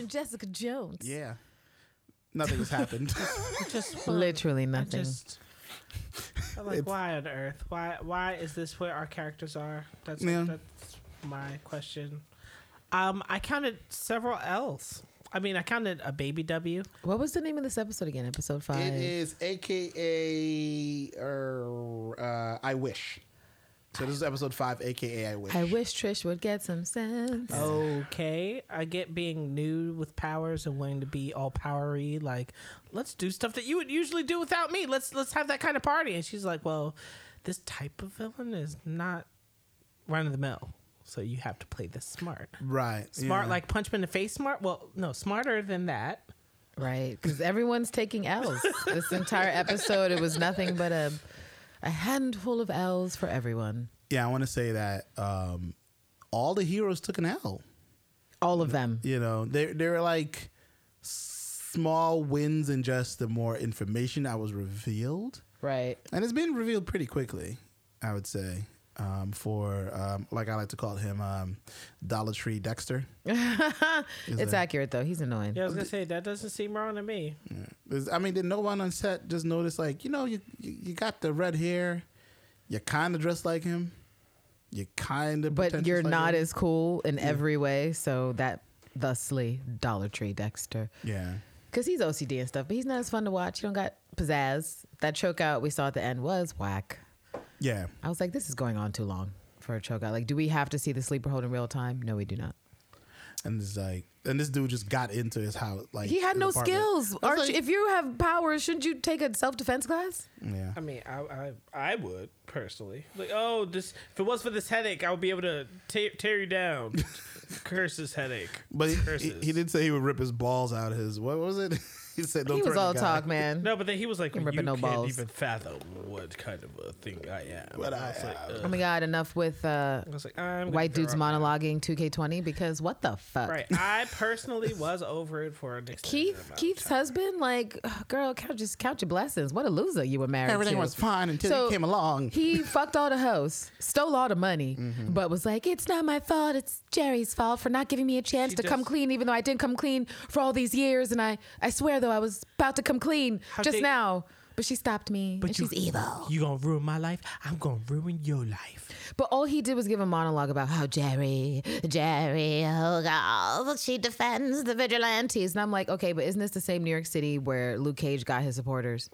watching Jessica Jones. Yeah. Nothing has happened. Just Literally I nothing. just. I'm like, It's- why on earth? Why? Why is this where our characters are? That's Yeah. that's my question. Um, I counted several L's. I mean, I counted a baby W. What was the name of this episode again? Episode five. it is AKA uh, uh, I Wish. So this is episode five, AKA I Wish. I wish Trish would get some sense. Okay, I get being new with powers and wanting to be all powery. Like, let's do stuff that you would usually do without me. Let's let's have that kind of party. And she's like, well, this type of villain is not run of the mill. So you have to play this smart. Right. Smart, yeah. like punch him in the face. Smart. Well, no, smarter than that. Right, because everyone's taking L's. this entire episode, it was nothing but a a handful of L's for everyone. Yeah, I want to say that um, all the heroes took an L. All of them. You know, they they were like small wins and just the more information that was revealed, Right. and it's been revealed pretty quickly. I would say um, for um, like I like to call him um, Dollar Tree Dexter. It's that- accurate though. He's annoying. Yeah, I was gonna say that doesn't seem wrong to me. Is- I mean, did no one on set just notice like you know you you, you got the red hair, you're kind of dressed like him, you kind of But you're not as cool in every way, so that thusly Dollar Tree Dexter. yeah. Because he's OCD and stuff, but he's not as fun to watch. You don't got pizzazz. That choke out we saw at the end was whack. Yeah, I was like, this is going on too long for a choke out. Like, do we have to see the sleeper hold in real time? No, we do not. and it's like, and this dude just got into his house. Like He had no apartment. skills. I Arch, like- if you have powers, shouldn't you take a self defense class? yeah, I mean, I, I I would personally like. Oh, this if it was for this headache, I would be able to tear, tear you down. Curse this headache. but he, he, Curses. he did say he would rip his balls out. Of his what was it? he said, "Don't he was all talk, man. No, but then he was like, Ain't "You ripping no can't balls. even fathom what kind of a thing I am." But I was like, am. Oh my god, enough with uh, I was like, I'm gonna white throw dudes up. monologuing 2K20 because what the fuck? Right. I personally was over it for an extended Keith, amount of Keith's time. husband, like, ugh, girl, count, just count your blessings. What a loser you were married Everything to. was fine until So, you came along. He fucked all the hoes, stole all the money, Mm-hmm. but was like, it's not my fault. It's Jeri's fault for not giving me a chance She to come just- clean, even though I didn't come clean for all these years. And I, I swear, though, I was about to come clean How just dare- now. But she stopped me, But and you- she's evil. You gonna ruin my life? I'm gonna ruin your life. But all he did was give a monologue about how Jeri, Jeri, oh God, she defends the vigilantes. And I'm like, okay, but isn't this the same New York City where Luke Cage got his supporters?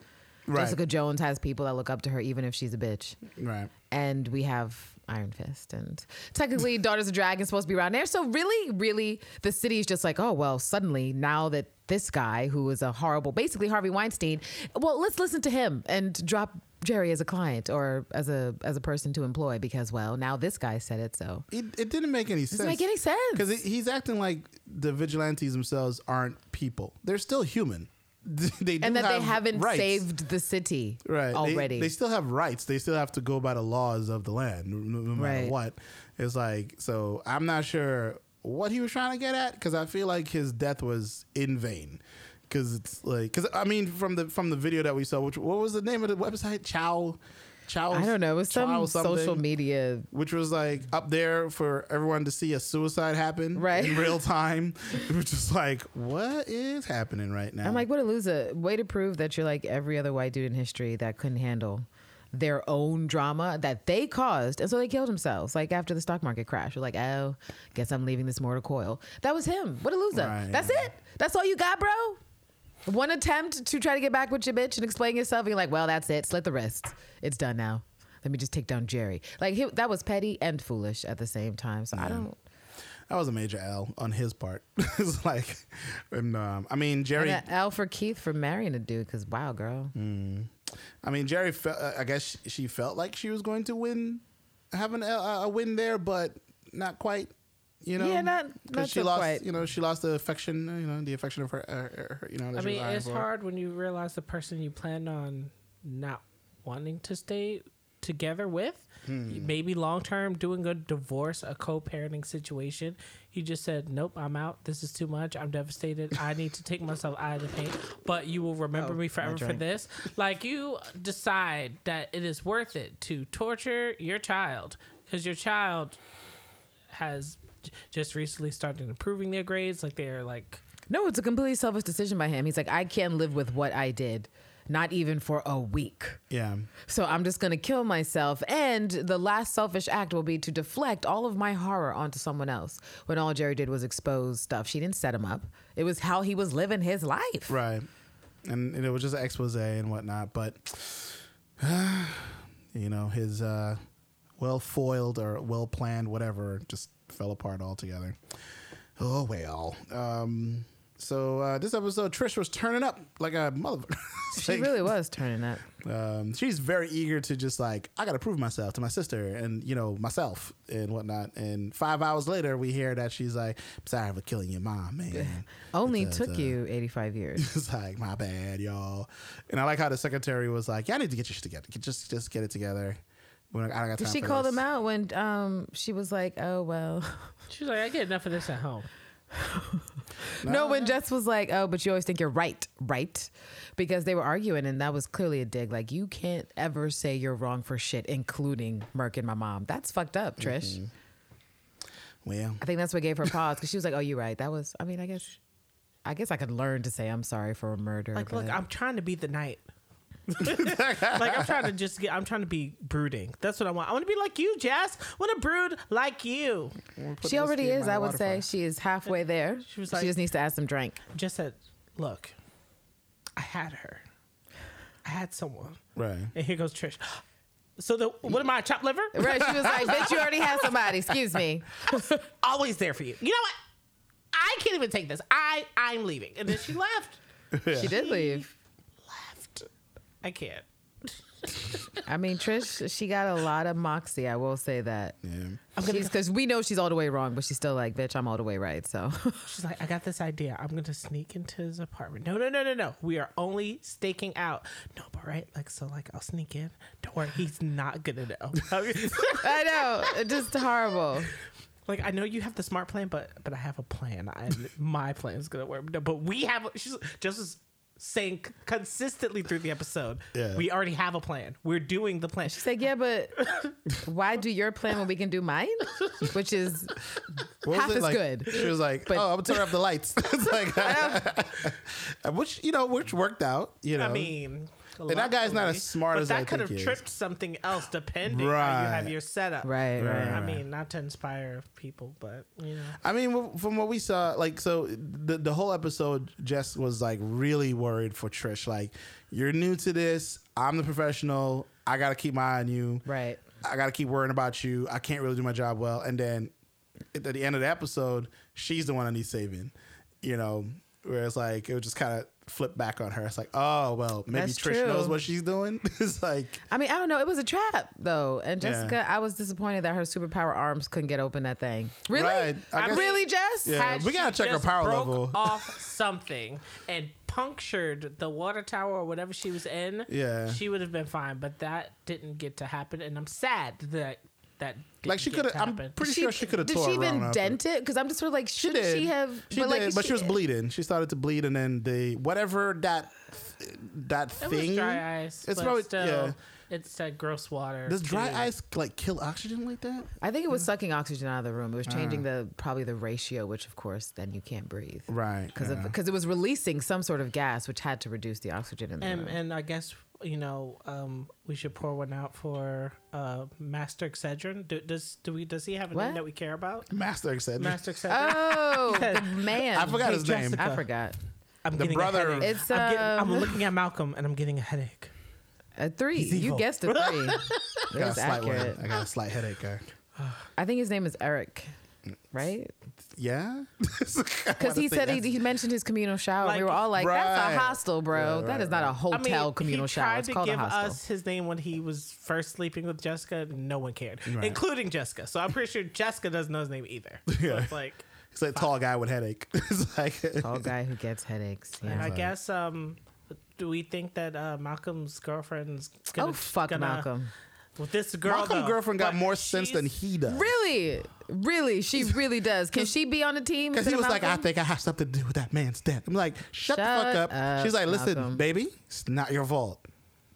Right. Jessica Jones has people that look up to her, even if she's a bitch. Right. And we have Iron Fist. And technically, Daughters of Dragon supposed to be around there. So really, really, the city is just like, oh, well, suddenly, now that this guy who is a horrible, basically Harvey Weinstein, well, let's listen to him and drop Jeri as a client or as a as a person to employ because well now this guy said it so It, it didn't make any sense. doesn't make any sense Because he's acting like the vigilantes themselves aren't people. They're still human. they and that they have haven't rights. saved the city right They- already They, still have rights. They still have to go by the laws of the land, no, no matter Right. what. It's like so. I'm not sure what he was trying to get at because I feel like his death was in vain. Because it's like because I mean from the from the video that we saw, which what was the name of the website? Chow. Chow. I don't know it was some social media which was like up there for everyone to see a suicide happen Right. in real time. Which is like, what is happening right now? I'm like, what a loser. Way to prove that you're like every other white dude in history that couldn't handle their own drama that they caused. And so they killed themselves. Like after the stock market crash. You're like, oh, guess I'm leaving this mortal coil. That was him. What a loser. Right. That's it. That's all you got, bro? One attempt to try to get back with your bitch and explain yourself. And you're like, well, that's it. Slit the wrists. It's done now. Let me just take down Jeri. Like he, that was petty and foolish at the same time. So I don't. that was a major L on his part. it's like, and um, I mean Jeri. And Al for Keith for marrying a dude because wow, girl. I mean Jeri. Felt, uh, I guess she felt like she was going to win, have an, uh, a win there, but not quite. You know, Yeah, not- 'Cause not she so lost. quite. You know, she lost the affection. You know, the affection of her. Uh, her you know, I mean, it's for. hard when you realize the person you planned on not wanting to stay together with. Hmm. Maybe long term, doing a divorce, a co parenting situation. He just said, Nope, I'm out. This is too much. I'm devastated. I need to take myself out of the pain. But you will remember Oh, me forever for this. Like, you decide that it is worth it to torture your child because your child has j- just recently started improving their grades. Like they're like, No, it's a completely selfish decision by him. He's like, I can't live with what I did, not even for a week. Yeah. So I'm just going to kill myself. And the last selfish act will be to deflect all of my horror onto someone else when all Jeri did was expose stuff. She didn't set him up, it was how he was living his life. Right. And, and it was just an expose and whatnot. But, you know, his uh, well foiled or well planned, whatever, just fell apart altogether. Oh, well. Um, so uh, this episode, Trish was turning up like a motherfucker. She really was turning up. um, she's very eager to just like I got to prove myself to my sister and you know myself and whatnot. And five hours later, we hear that she's like, "I'm sorry for killing your mom, man." Only It's, took uh, you 85 years. It's like my bad, y'all. And I like how the secretary was like, "Yeah, I need to get your shit together. Just just get it together." When I, I got Did time she for call this." them out when um, she was like, oh, well. she's like, I get enough of this at home. No, when Jess was like, "Oh, but you always think you're right, right?" Because they were arguing, and that was clearly a dig. Like, you can't ever say you're wrong for shit, including murking my mom. That's fucked up, Trish. Mm-hmm. Well, I think that's what gave her pause because she was like, "Oh, you're right. That was. I mean, I guess, I guess I could learn to say I'm sorry for a murder." Like, look, I'm trying to be the knight. Like I'm trying to just get. I'm trying to be brooding. That's what I want. I want to be like you, Jess. I want to brood like you. she already is. I would water say fire. she is halfway there. She was like, she just needs to add some drink. Just said, look, I had her. I had someone. right. And here goes Trish. So the what am I? Chopped liver? Right? She was like, "Bitch, you already had somebody." Excuse me. Always there for you. You know what? I can't even take this. I I'm leaving. And then she left. She did leave. Left. I can't. I mean, Trish, she got a lot of moxie. I will say that. Yeah. Because we know she's all the way wrong, but she's still like, bitch, I'm all the way right. So She's like, I got this idea. I'm gonna sneak into his apartment. No, no, no, no, no. We are only staking out. No, but right, like so, like I'll sneak in. Don't worry, he's not gonna know. I know, it's just horrible. like I know you have the smart plan, but but I have a plan. I, my plan is gonna work. No, but we have. She's just as saying c- consistently through the episode. Yeah. we already have a plan. We're doing the plan. She's like, yeah, but why do your plan when we can do mine? Which is What was Half it? as Like, good. She was like, But- "Oh, I'm gonna turn off the lights." it's like, which you know, which worked out. You know, I mean. And that guy's not as smart but as that I could have tripped something else depending how you have your setup. right, right. Right. I mean, not to inspire people, but you know, I mean, from what we saw, like, so the the whole episode, Jess was like really worried for Trish. Like, you're new to this. I'm the professional. I got to keep my eye on you. Right. I got to keep worrying about you. I can't really do my job well. And then at the end of the episode, she's the one I need saving. You know, where it's like it was just kind of flip back on her. It's like, oh well, maybe That's Trish true. knows what she's doing. it's like, I mean, I don't know. It was a trap, though. And Yeah. Jessica, I was disappointed that her superpower arms couldn't get open that thing. Really? Right. I guess- really, Jess? Yeah. Had we gotta check her power broke level. off something and punctured the water tower or whatever she was in. Yeah. she would have been fine. But that didn't get to happen, and I'm sad that that like she could have. I'm happen. pretty sure she could have. Did she even dent it? Because I'm just sort of like, She should did. she have? She but did, like, but she was bleeding. She started to bleed, and then the whatever that that It thing. was dry ice. It's but probably still, yeah. It's that gross water. Does dry too. ice like kill oxygen like that? I think it was sucking oxygen out of the room. It was changing Ah. the probably the ratio, which of course then you can't breathe Right. because yeah. because it was releasing some sort of gas which had to reduce the oxygen in the And room. and I guess you know um, we should pour one out for uh, Master Excedrin. Do, does do we does he have a What? name that we care about? Master said Master Excedrin. oh, Yes. the man! I forgot Hey, his name. I forgot. I'm the getting brother- A headache. It's I'm, getting, I'm um, looking at Malcolm and I'm getting a headache. a three. You guessed a three. I got a was slight one. accurate. I got a slight headache. Guy. I think his name is Eric, right? Yeah. Because he said he, he mentioned his communal shower. we were all like, "That's a hostel, bro. Right, that right, is not a right. hotel communal he shower. tried It's to called a give hostel." us his name when he was first sleeping with Jessica. No one cared, Right. including Jessica. So I'm pretty sure Jessica doesn't know his name either. So Yeah. it's like, He's a tall guy with headache. it's like Tall guy who gets headaches. Yeah. I guess um, do we think that uh, Malcolm's girlfriend's gonna, Oh fuck, gonna, Malcolm! With this girl, Malcolm's though, girlfriend got but more sense than he does. Really, really, she really does. Can she be on the team? Because he was like, I think I have something to do with that man's death. I'm like, shut, the fuck Shut up. up, She's like, listen, Malcolm. baby, it's not your fault.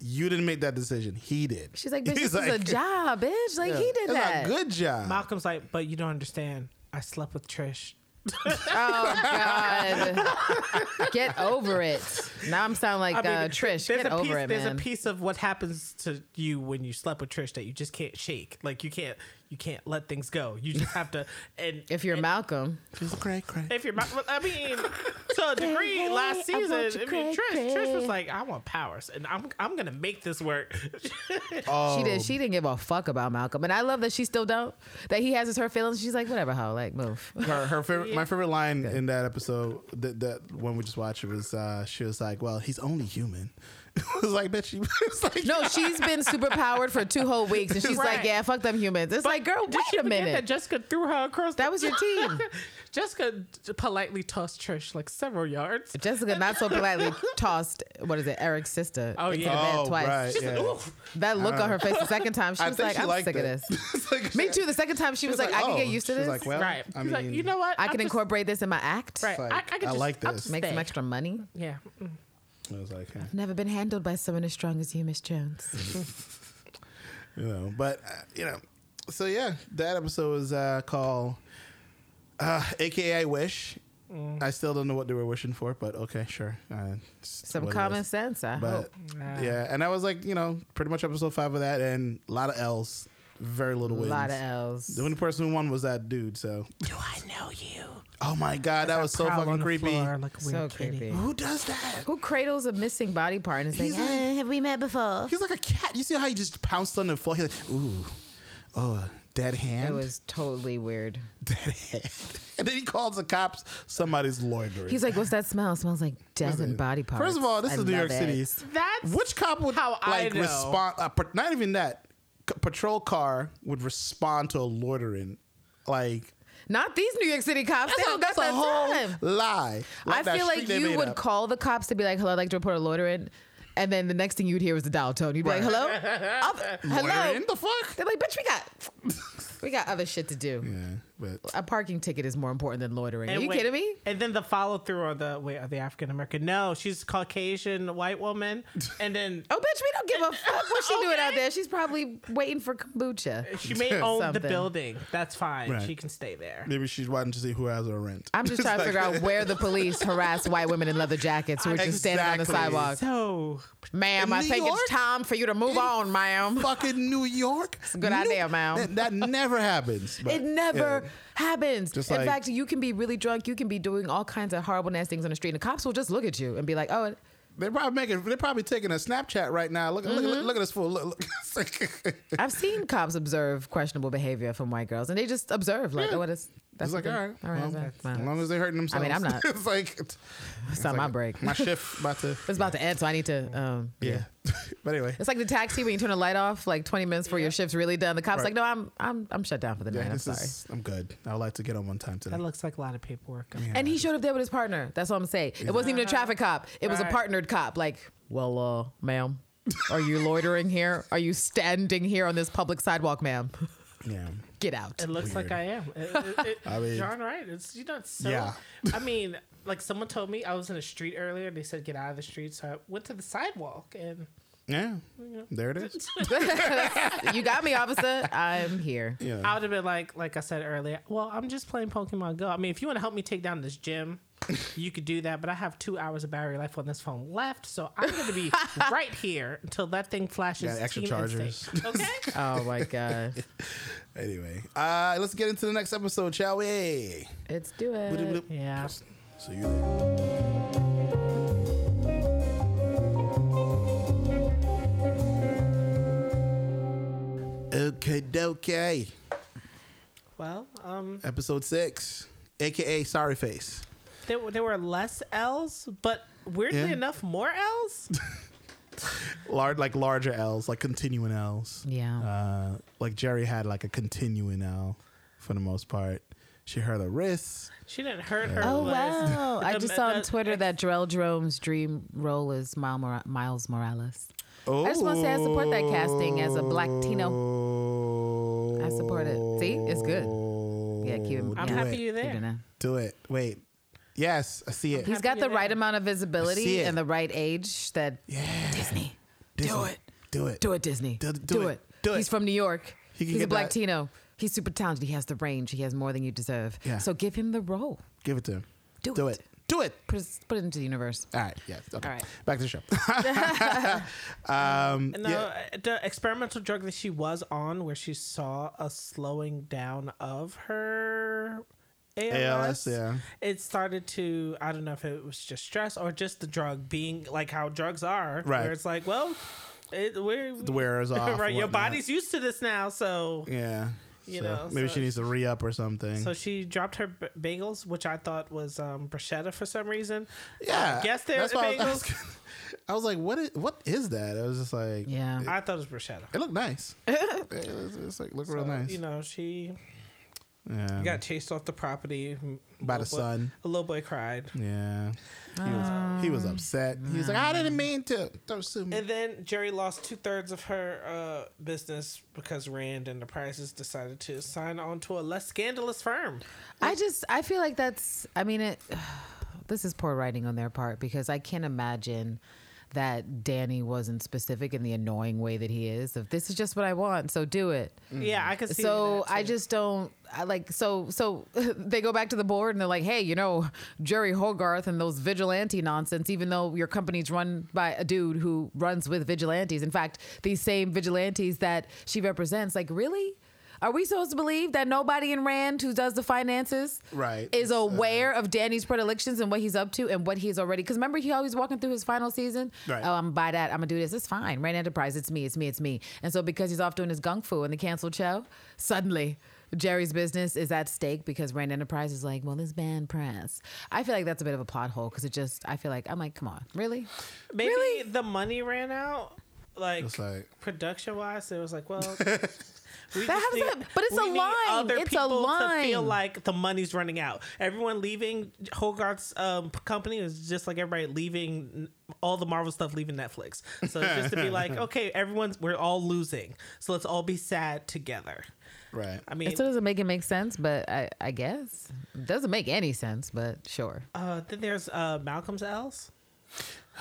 You didn't make that decision. He did. She's like, bitch, He's this is a job, bitch. Like he did It's that. a good job. Malcolm's like, but you don't understand. I slept with Trish. Oh God! Get over it. Now I'm sounding like I mean, uh, Trish. There's Get a over piece, it, There's man. a piece of what happens to you when you slept with Trish that you just can't shake. Like you can't you can't let things go. You just have to. And if you're and Malcolm, She's cray cray. if you're, well, I mean, so a degree, last I want season, you I mean, cray, Trish, Trish was like, I want powers, and I'm I'm gonna make this work. Oh, she did. She didn't give a fuck about Malcolm, and I love that she still don't. That he has his hurt feelings. She's like, whatever, how like move. her, her favorite, my favorite line in that episode that, that when we just watched it was uh, she was like, "Well, he's only human." it was like, bitch, she was like, No, she's been super powered for two whole weeks, and she's like, yeah, fuck them humans. It's like, girl, Did wait a minute. That Jessica threw her across. That the- was your team. Jessica politely tossed Trish like several yards. Jessica not so politely tossed what is it, Eric's sister Oh, yeah. the bed Oh, twice. right. She said, Yeah. "Oof." That look on uh, her face the second time, she I was think like, she I'm liked sick of it. this. Like- Me too. The second time she was, like, I can get oh. used to this. like, well, right. I He's like, you know what? I I'll can just- incorporate this in my act. Right. I, I, can just, like this. Make some extra money. Yeah. I was like, eh, Never been handled by someone as strong as you, Miss Jones. you know, but uh, you know, so yeah, that episode was uh, called uh, AKA I Wish. Mm. I still don't know what they were wishing for, but okay, sure. Uh, Some common sense, I But hope. Nah. yeah, and that was like you know pretty much episode five of that, and a lot of L's, very little wins. A lot of L's. The only person who won was that dude. So, Do I know you? oh my god, that was so fucking creepy. floor like a So weird kitty. creepy. Who does that? Who cradles a missing body part and is like, He's like- eh, have we met before? He's like a cat. You see how he just pounced on the floor? He's like, ooh, oh, dead hand. It was totally weird. dead hand. And then he calls the cops. Somebody's loitering. He's like, what's that smell? It smells like death and body parts. First of all, this I is New love York City. That's Which cop would how I like know. respond? Uh, not even that. C- patrol car would respond to a loitering. Like Not these New York City cops. They that's a, don't got that's a that whole time. lie. I feel like you would up. call the cops to be like, hello, I'd like to report a loitering. And then the next thing you'd hear was the dial tone. You'd be like, hello? Up- hello? loitering. The fuck? They're like, bitch, we got, we got other shit to do. Yeah, but A parking ticket is more important than loitering. Are you wait, kidding me? And then the follow through on the wait, are the African American? No, she's Caucasian white woman. And then Oh, bitch, we don't give a fuck what she doing out there. She's probably waiting for kombucha. she may own the building. That's fine. Right. She can stay there. maybe she's waiting to see who has her rent. I'm just trying to figure out where the police harass white women in leather jackets who are just standing on the sidewalk. So Ma'am, I New think York? it's time for you to move on, ma'am. fucking New York. It's a good idea, ma'am. That, that never happens. but, It never yeah. Happens. Just In like- fact, you can be really drunk. You can be doing all kinds of horrible, nasty things on the street. And the cops will just look at you and be like, oh, They're probably making. They're probably taking a Snapchat right now. Look, look, look, mm-hmm. look at this fool. Look, look. I've seen cops observe questionable behavior from white girls. And they just observe, like, Yeah. oh, what is. It's like, what all they- right, All right. well, that's fine. as long as they're hurting themselves. I mean, I'm not- it's like it's, It's not my break. my shift about to. It's about to end, so I need to. Um, Yeah, but anyway, It's like the taxi when you turn the light off like 20 minutes before your shift's really done. The cop's Right. like, no, I'm I'm I'm shut down for the yeah, night. I'm sorry. is. I'm good. I would like to get on one time today. that looks like a lot of paperwork. And he showed up there with his partner. That's all I'm saying. It wasn't even a traffic cop. It was a partnered cop. Like, well, uh, ma'am, are you loitering here? Are you standing here on this public sidewalk, ma'am? Yeah, Get out. It looks Weird. like I am. It, it, it, I mean- John Wright. It's you know it's so. Yeah. I mean, like someone told me I was in a street earlier. They said get out of the street, so I went to the sidewalk and yeah. There it is. you got me, officer. I'm here. Yeah. I would have been like, like I said earlier. Well, I'm just playing Pokemon Go. I mean, if you want to help me take down this gym, you could do that. But I have two hours of battery life on this phone left, so I'm going to be right here until that thing flashes. Got extra chargers. Instinct. Okay. Oh my god. Anyway, uh, let's get into the next episode, shall we? Let's do it. Bloop. yeah. See you there. Okay, okay. Well, um, Episode six, aka Sorry Face. There, were- there were less L's, but weirdly Yeah. enough, more L's. Large, like larger L's, like continuing L's. Yeah. Uh, like Jeri had like a continuing L for the most part. She hurt her wrist. She didn't hurt her. Oh was- wow! I just saw on Twitter that Jharrel Jerome's dream role is Miles Mora- Miles Morales. Oh, I just wanna say I support that casting as a black Tino. I support it. See? It's good. Yeah, keep it. I'm yeah. happy it. you're Keep it there. in. Do it. Wait. Yes, I see it. He's got the right amount of visibility and the right age that yeah. Disney. Disney. Do it. Do it. Do it, Disney. Do- Do, do it. it. Do He's from New York. He can He's a get black that- Tino. He's super talented. He has the range. He has more than you deserve. Yeah. So give him the role. Give it to him. Do Do it. it. Do it. Put, it- put it into the universe. All right. Yeah. Okay. All right. Back to the show. um, No, yeah. uh, the experimental drug that she was on, where she saw a slowing down of her ALS, ALS, yeah. it started to. I don't know if it was just stress or just the drug being like how drugs are, Right. Where it's like, well, it, we're The wearers off. right. Your body's used to this now, so Yeah. You So know, maybe so- she needs to re up or something. so she dropped her b- bagels, which I thought was um, bruschetta for some reason. yeah. Uh, guess they're that's why I was, bagels. I was like, what is what is that? I was just like, Yeah. I thought it was bruschetta. it looked nice. it was, it's like look real nice. You know, she yeah. got chased off the property By the Little boy- sun. A little boy cried. Yeah. He was he was upset. He was like, I didn't mean to. Don't sue me. And then Jeri lost two thirds of her uh, business because Rand and the Prices decided to sign on to a less scandalous firm. I just I feel like that's I mean it this is poor writing on their part because I can't imagine that Danny wasn't specific in the annoying way that he is. If this is just what I want, so do it. Mm. Yeah, I could see. So I just don't I like so so they go back to the board and they're like, hey, you know, Jeri Hogarth and those vigilante nonsense, even though your company's run by a dude who runs with vigilantes. In fact, these same vigilantes that she represents, like, really? Are we supposed to believe that nobody in Rand who does the finances Right. is It's, uh, aware of Danny's predilections and what he's up to and what he's already? Because remember, he always walking through his final season. Right. Oh, I'm gonna buy that. I'm gonna do this. It's fine. Rand Enterprise. It's me. It's me. It's me. And so because he's off doing his gung fu in the canceled show, suddenly. Jeri's business is at stake because Rand Enterprise is like, well, this band press. I feel like that's a bit of a plot hole because it just, I feel like, I'm like, come on, really? maybe really? the money ran out. Like, It's like- production wise, it was like, well. We That just has need- a- but it's we a need line. Other It's a people To feel like the money's running out. Everyone leaving Hogarth's um, company is just like everybody leaving all the Marvel stuff leaving Netflix. So it's just to be like, okay, everyone's we're all losing, so let's all be sad together. Right. I mean, It still doesn't make it make sense, but I, I guess it doesn't make any sense, but sure. uh, then there's uh, Malcolm's L's.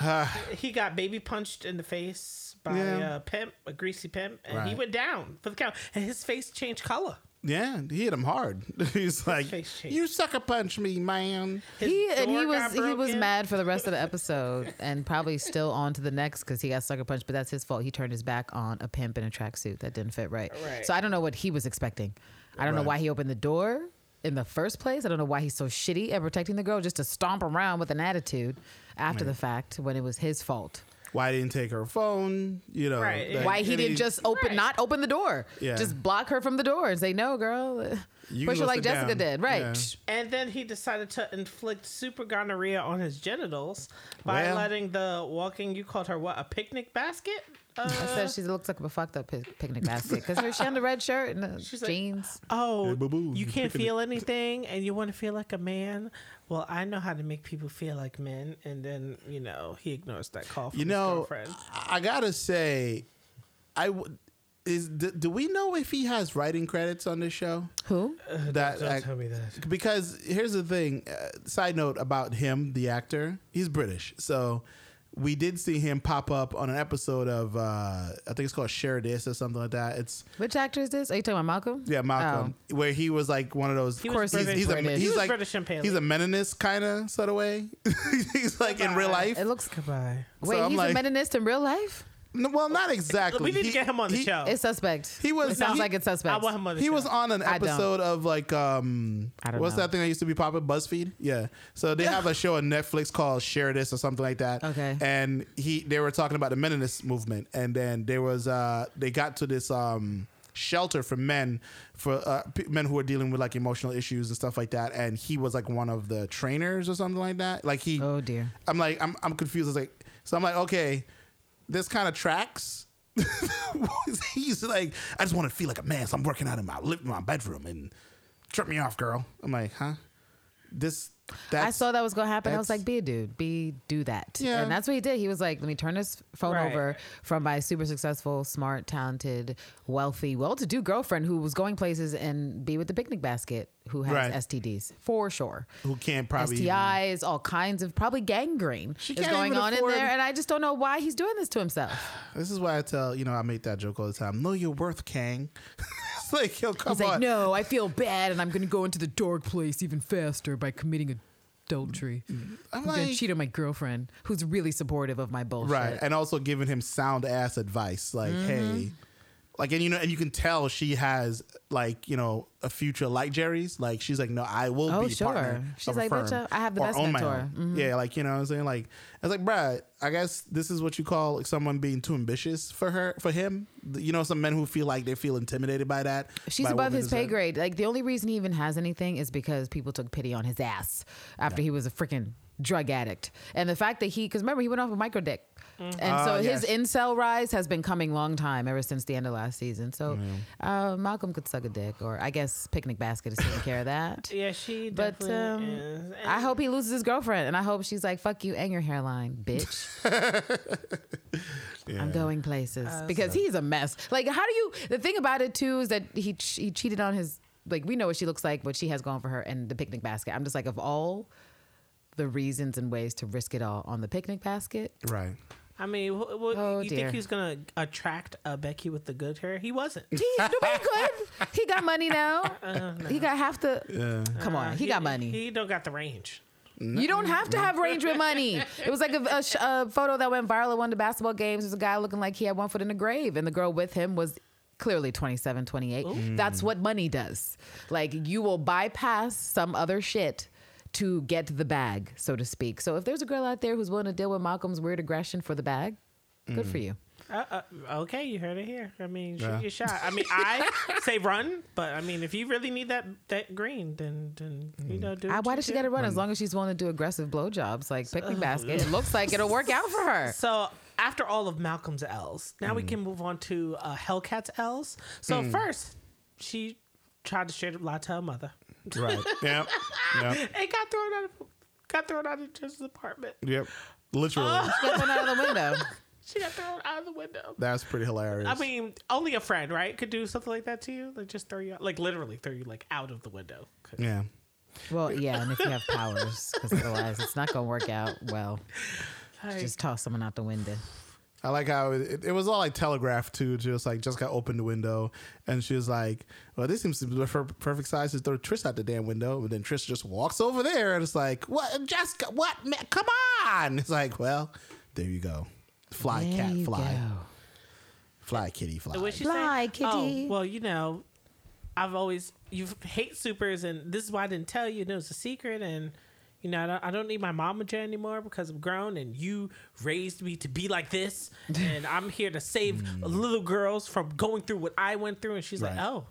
he got baby punched in the face by Yeah. a pimp, a greasy pimp, and he went down for the count, and his face changed color. Yeah, he hit him hard. He's like, "You sucker punch me, man." His he and he was got he was mad for the rest of the episode and probably still on to the next because he got sucker punched. But that's his fault. He turned his back on a pimp in a tracksuit that didn't fit right. Right. So I don't know what he was expecting. I don't know why he opened the door in the first place. I don't know why he's so shitty at protecting the girl just to stomp around with an attitude after the fact when it was his fault. Why didn't take her phone? You know, Right. like, why he didn't just open Right. not open the door. Yeah. Just block her from the door and say no, girl. You Push her like Jessica down. did. Right. Yeah. And then he decided to inflict super gonorrhea on his genitals by Well- letting the walking. You called her what? A picnic basket? Uh, I said she looks like a fucked up pic- picnic basket because she on the red shirt and the She's like, jeans. oh, Hey, boo-boo, you you can't picnic- feel anything, and you want to feel like a man. Well, I know how to make people feel like men. And then you know he ignores that call from You his know, girlfriend. I I gotta say, I w- is. Do, do we know if he has writing credits on this show? Who? that Don't act- tell me that. because here's the thing. Uh, side note about him, the actor. He's British, so we did see him pop up on an episode of uh, I think it's called Share This or something like that. It's Which actor is this? Are you talking about Malcolm? yeah, Malcolm, where he was like one of those. He was Of course he's, British. he's, a, British. he's He was like British and paleo. he's a meninist kind of sort of way. he's like in real life. It looks. Goodbye. Wait, I'm he's like- a meninist in real life. No, well, not exactly. We need to get him on the he- show. It's suspect. He was. It sounds he- like it's suspect. I want him on the He show. was on an episode of like um I don't what's know. that thing that used to be popping BuzzFeed? Yeah. So they have a show on Netflix called Share This or something like that. Okay. And he they were talking about the Meninist movement and then there was uh they got to this um shelter for men for uh, p- men who are dealing with like emotional issues and stuff like that and he was like one of the trainers or something like that. Like he Oh dear. I'm like I'm I'm confused. I was like so I'm like okay, this kind of tracks. He's like, I just want to feel like a man, so I'm working out in my living my bedroom and trip me off, girl. I'm like, huh? This that's I saw that was gonna happen. I was like, be a dude, be do that. Yeah. And that's what he did. He was like, let me turn this phone Right. over from my super successful, smart, talented, wealthy, well-to-do girlfriend who was going places and be with the picnic basket who has Right. STDs for sure. who can't probably even- STIs, all kinds of probably gangrene She is going on in there, and I just don't know why he's doing this to himself. This is why I tell you know I make that joke all the time. Know your worth, Kang. It's like, yo, come He's on. like, no, I feel bad, and I'm going to go into the dark place even faster by committing adultery. I'm I'm going to like, cheat on my girlfriend, who's really supportive of my bullshit. right, and also giving him sound ass advice, like, Mm-hmm. hey, like, and you know, and you can tell she has like, you know, a future like Jeri's. Like, she's like, no, I will Oh, be sure. partner. She's like, bitch, firm I have the best mentor. Mm-hmm. Yeah, like you know, what I'm saying, like, I was like, bruh, I guess this is what you call like, someone being too ambitious for her, for him. You know, some men who feel like they feel intimidated by that. She's by above his pay grade. Like the only reason he even has anything is because people took pity on his ass after he was a freaking drug addict. And the fact that he, because remember he went off with micro dick, and so Ah, his yes. incel rise has been coming long time ever since the end of last season. So Mm-hmm. uh, Malcolm could suck a dick, or I guess picnic basket is taking care of that. Yeah, she But definitely um, is. And I hope he loses his girlfriend, and I hope she's like, "Fuck you and your hairline, bitch." I'm going places because he's a mess. Like, how do you? The thing about it too is that he ch- he cheated on his. Like, we know what she looks like, what she has going for her, and the picnic basket. I'm just like, of all the reasons and ways to risk it all on the picnic basket, Right. I mean, wh- wh- Oh, you dear. think he's gonna attract a Becky with the good hair? He wasn't. he, nobody could. He got money now. Uh, he got half the. Yeah. Come on, uh, he, got money. He don't got the range. You don't have to have range with money. It was like a, a, sh- a photo that went viral at one of the basketball games. There's a guy looking like he had one foot in the grave, and the girl with him was clearly 27, 28. That's what money does. Like you will bypass some other shit to get the bag, so to speak. So if there's a girl out there who's willing to deal with Malcolm's weird aggression for the bag, good for you. Uh, uh, okay, you heard it here. I mean, shoot Yeah. your shot. I mean, I say run, but I mean, if you really need that that green, then then you know, do. What why you does she do. got to run? As long as she's willing to do aggressive blowjobs like picnic basket, it looks like it'll work out for her. So after all of Malcolm's L's, now Mm. we can move on to uh, Hellcat's L's. So first, she tried to straight up lie to her mother Right. yep. Yep. and got thrown out of got thrown out of Trish's apartment. Yep. Literally. Oh. Get them out of the window. She got thrown out of the window. That's pretty hilarious. I mean, only a friend, right, could do something like that to you. Like just throw you out, like literally throw you like out of the window. yeah. Well, yeah, and if you have powers, because otherwise it's not gonna work out well. Like, Just toss someone out the window. I like how it, it was all like telegraphed too. Just like Jessica opened the window and she was like, "Well, this seems to be the perfect size to throw Trish out the damn window." And then Trish just walks over there and it's like, "What, Jessica? What? Man, come on!" It's like, well, there you go. Fly There cat, fly, go. fly kitty, fly. What she Fly, say? kitty. Oh, well, you know, I've always you hate supers, and this is why I didn't tell you. It was a secret, and you know, I don't, I don't need my momager anymore because I'm grown, and you raised me to be like this, and I'm here to save hmm. little girls from going through what I went through. And she's like, oh.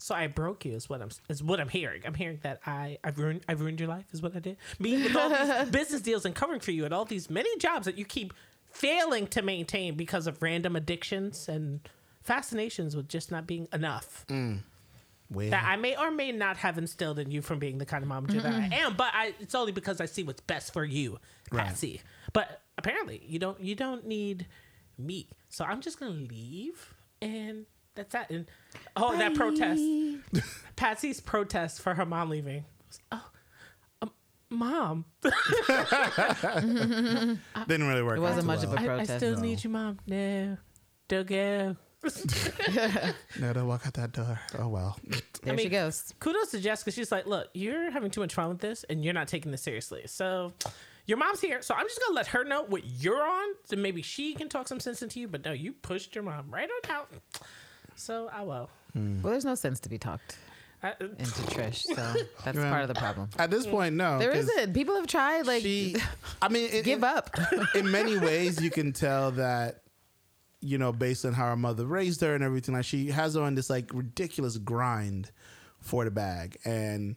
So I broke you is what I'm is what I'm hearing. I'm hearing that I I've ruined I've ruined your life is what I did. Me with all these business deals and covering for you and all these many jobs that you keep failing to maintain because of random addictions and fascinations with just not being enough mm. Well, that I may or may not have instilled in you from being the kind of mom that I am. But I, it's only because I see what's best for you, Right. Patsy. But apparently, you don't you don't need me. So I'm just gonna leave, and that's that. And oh, that protest, Patsy's protest for her mom leaving. Oh, um, mom, didn't really work. It wasn't out too much of a well. I, I protest. still no. need you, mom. No, don't go. No, don't walk out that door. Oh well. There I she goes. kudos to Jessica. She's like, look, you're having too much fun with this, and you're not taking this seriously. So, your mom's here, so I'm just gonna let her know what you're on, so maybe she can talk some sense into you. But no, you pushed your mom right on out. So I will. Hmm. Well, there's no sense to be talked I, into Trish, so that's Yeah. part of the problem. At this point, no. There 'cause isn't. People have tried. Like, she, I mean, it, give it- up. in many ways you can tell that you know based on how her mother raised her and everything like she has her on this like ridiculous grind for the bag and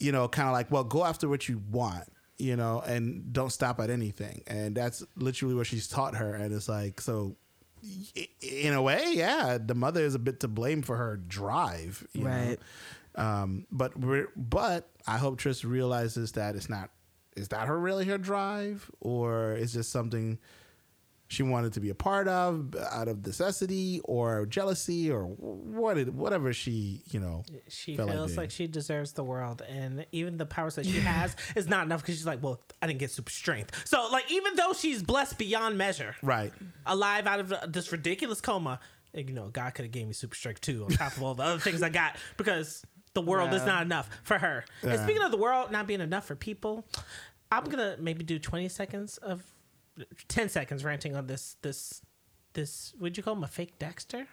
you know kind of like well go after what you want you know and don't stop at anything and that's literally what she's taught her and it's like so in a way yeah the mother is a bit to blame for her drive you Right. know? um but we're, but i hope Trish realizes that it's not is that her really her drive or is just something she wanted to be a part of out of necessity or jealousy or what it, whatever she you know she feels being. like she deserves the world, and even the powers that she has is not enough because she's like, well, I didn't get super strength. So like, even though she's blessed beyond measure, right alive out of this ridiculous coma, you know, God could have gave me super strength too, on top of all the other things I got, because the world is not enough for her. And speaking of the world not being enough for people, I'm gonna maybe do 20 seconds of 10 seconds ranting on this this this. Would you call him a fake Dexter?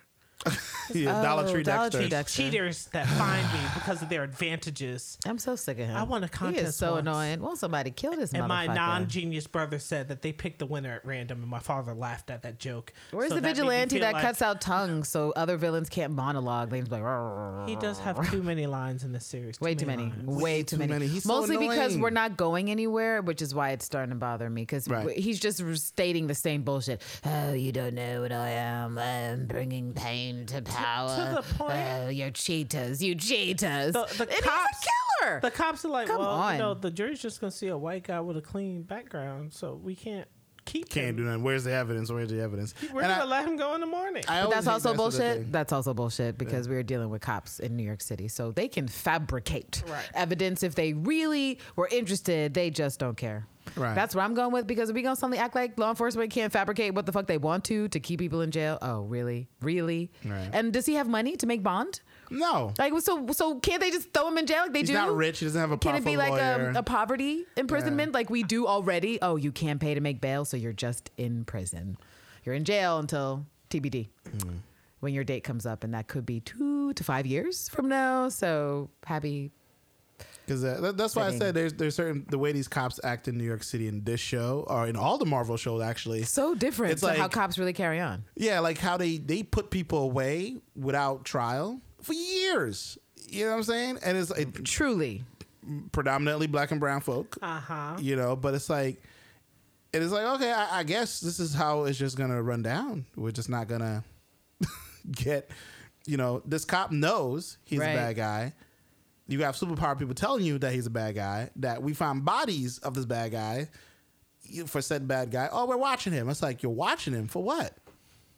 Yeah, Dollar Oh, Tree Dollar Dexter. Tree Dexter. Cheaters that find me because of their advantages. I'm so sick of him. I won a He contest is so once. annoying. Won't somebody kill this And my non-genius brother said that they picked the winner at random, and my father laughed at that joke. Where's So the that vigilante that like cuts out tongues so other villains can't monologue? They just like "Rrr." He does have too many lines in this series. way too many, lines. way too too many. many. He's so Mostly because we're not going anywhere, which is why it's starting to bother me. Because Right. he's just stating the same bullshit. Oh, you don't know what I am. I'm bringing pain to power. the point- uh, Oh, you're cheetahs. You cheaters. The- the and he's cops- a killer. The cops are like, Come well, on. you know, the jury's just gonna see a white guy with a clean background, so we can't keep Can't him. do nothing. Where's the evidence? Where's the evidence? We're And gonna I- let him go in the morning. I But that's also that sort of bullshit. That's also bullshit because we're dealing with cops in New York City. So they can fabricate Right. evidence if they really were interested. They just don't care. Right. That's where I'm going with because we gonna suddenly act like law enforcement can't fabricate what the fuck they want to to keep people in jail. Oh, really? Really? Right. And does he have money to make bond? No. Like so so can't they just throw him in jail like they He's do? not rich. He doesn't have a Can it be like um, a poverty imprisonment like we do already? Oh, you can't pay to make bail, so you're just in prison. You're in jail until TBD Hmm. when your date comes up, and that could be two to five years from now. So happy. Because that, that's why I said there's there's certain the way these cops act in New York City in this show or in all the Marvel shows actually. So different It's to how cops really carry on. Yeah, like how they they put people away without trial for years. You know what I'm saying? And it's it, Truly. predominantly black and brown folk. Uh huh. You know, but it's like it is like okay, I, I guess this is how it's just gonna run down. We're just not gonna get. You know, this cop knows he's Right. a bad guy. You have superpower people telling you that he's a bad guy. That we found bodies of this bad guy for said bad guy. Oh, we're watching him. It's like you're watching him for what?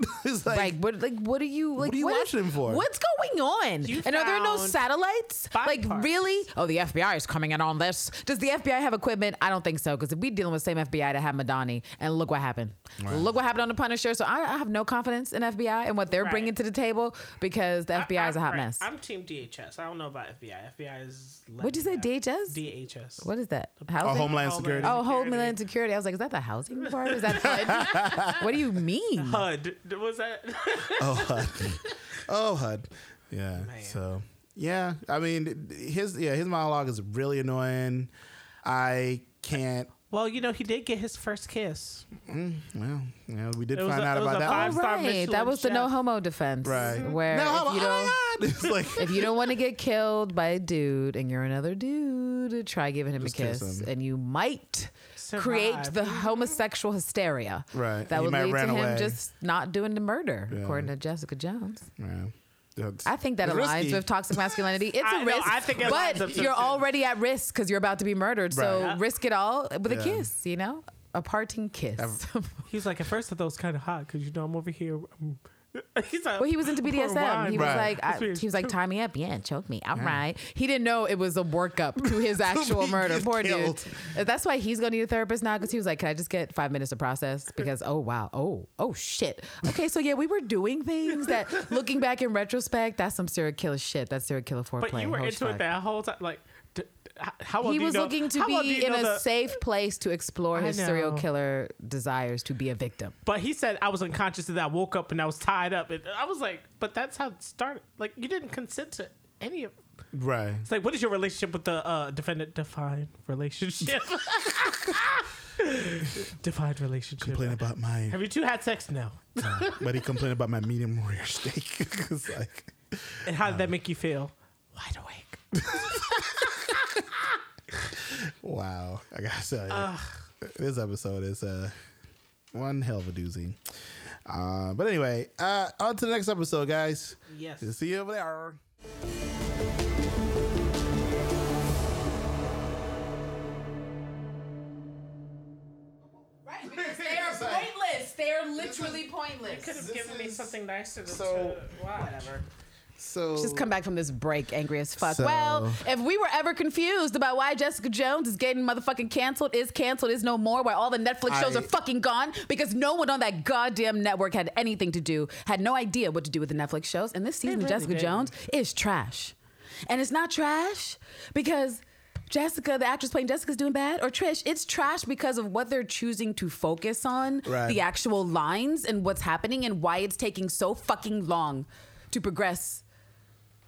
it's like, Like, what? Like what are you? Like are you what is- watching him for? What's going on? You and are there no satellites? Like parts. really? Oh, the FBI is coming in on this. Does the FBI have equipment? I don't think so. Because if we dealing with the same FBI that had Madani, and look what happened. Look what happened on the Punisher. So I, I have no confidence in FBI and what they're Right. bringing to the table because the FBI is a hot right. mess. I'm Team DHS. I don't know about FBI. FBI is. What'd you say? DHS? DHS. what is that? oh, Housing? Homeland Homeland Security? Oh, Homeland Security. I was like, is that the housing part? Is that HUD? what do you mean? HUD. Was that? Oh, HUD. oh, HUD. Yeah. So, yeah. I mean, his yeah his monologue is really annoying. I can't. well, you know, he did get his first kiss. Mm, well, you know, we did It find a- out about that. five- right. That Michelin was the no homo defense. Right. Mm-hmm. Where No, if you don't oh God. It's like if you don't want to get killed by a dude and you're another dude, try giving him Just a kiss kiss, him. and you might create the homosexual hysteria. Right. That He would might lead to ran him away. just not doing the murder, Yeah. according to Jessica Jones. yeah. That's- I think that it's aligns risky. with toxic masculinity. It's I a know, risk, I think it lines up but so you're already at risk because you're about to be murdered. So Right. risk it all with a kiss. You know, a parting kiss. He's like, at first I thought it was kind of hot because you know I'm over here. um, He's like, Well, he was into BDSM. wine. He was Right. like, I, he was like, tie me up, yeah, choke me, all right. He didn't know it was a workup to his actual be murder. Poor killed. dude. That's why he's gonna need a therapist now because he was like, can I just get five minutes to process? Because oh wow, oh oh shit. Okay, so yeah, we were doing things that, looking back in retrospect, that's some serial killer shit. That's serial killer foreplay. But you were into fuck. it that whole time. Like, d- h- how well He do you was know- looking to how well do be in a the- safe place to explore his serial killer desires to be a victim. But he said I was unconscious and I woke up and I was tied up. And I was like, but that's how it started. Like, you didn't consent to any of. right. It's like, what is your relationship with the uh, defendant? Define relationship. Defined relationship. Complain about my, Have you two had sex? No. but he complained about my medium rare steak. like, And how did that make you feel? Wide awake. wow. I gotta tell you, this episode is uh, one hell of a doozy. Uh, but anyway, uh, on to the next episode, guys. Yes. See you over there. Right, because they are pointless. They are literally pointless. Could have given me something nicer than so- to- whatever. So Just come back from this break angry as fuck. So- Well, if we were ever confused about why Jessica Jones is getting motherfucking canceled, is canceled, is no more, why all the Netflix shows I- are fucking gone because no one on that goddamn network had anything to do, had no idea what to do with the Netflix shows. And this season of really Jessica didn't. Jones is trash. And it's not trash because Jessica, the actress playing Jessica's doing bad, or Trish, it's trash because of what they're choosing to focus on, Right. the actual lines and what's happening and why it's taking so fucking long to progress.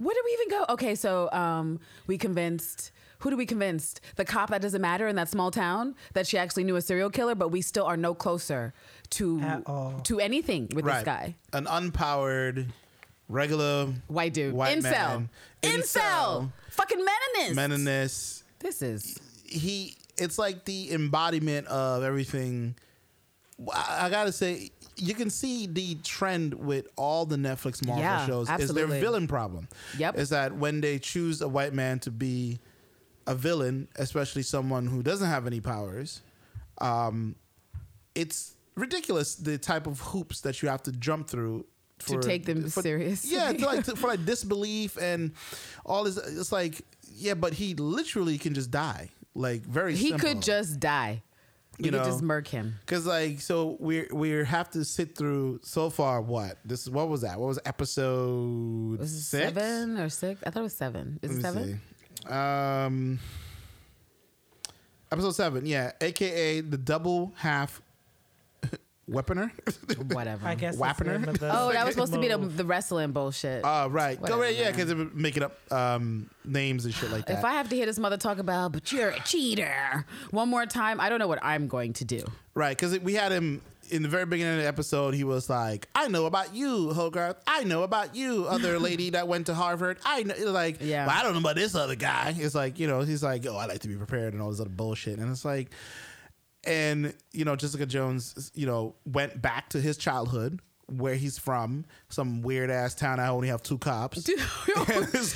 Where did we even go? Okay, so um, we convinced. Who do we convinced? The cop that doesn't matter in that small town that she actually knew a serial killer, but we still are no closer to to anything with this guy. An unpowered, regular White dude. white Incel. man. Incel. Fucking meninist. Meninist. This is He. It's like the embodiment of everything. I, gotta say, you can see the trend with all the Netflix Marvel Yeah, shows is their villain problem. Yep. Is that when they choose a white man to be a villain, especially someone who doesn't have any powers, um, it's ridiculous the type of hoops that you have to jump through To take them seriously. Yeah, to like to, for like disbelief and all this. It's like yeah, but he literally can just die. Like very. he simple. could just die. You could know. just murk him. Cause like so we we have to sit through so far what this what was that what was episode Was seven or six? I thought it was seven. Is it seven? see. Um, episode seven, yeah, aka the double half weaponer. Whatever. I guess that's the Wapner? name of the Oh, that was supposed to be the, the wrestling bullshit. Uh, right. Go Whatever, right, yeah, man. because they were making up um, names and shit like that. if I have to hear this mother talk about, but you're a cheater one more time, I don't know what I'm going to do. Right, because we had him in the very beginning of the episode. He was like, "I know about you, Hogarth. I know about you, other lady that went to Harvard. I know." Like, Yeah. "Well, I don't know about this other guy. It's like, you know, he's like, "Oh, I like to be prepared" and all this other bullshit. And it's like, and you know, Jessica Jones, you know, went back to his childhood. Where he's from, some weird ass town. I only have two cops. Two,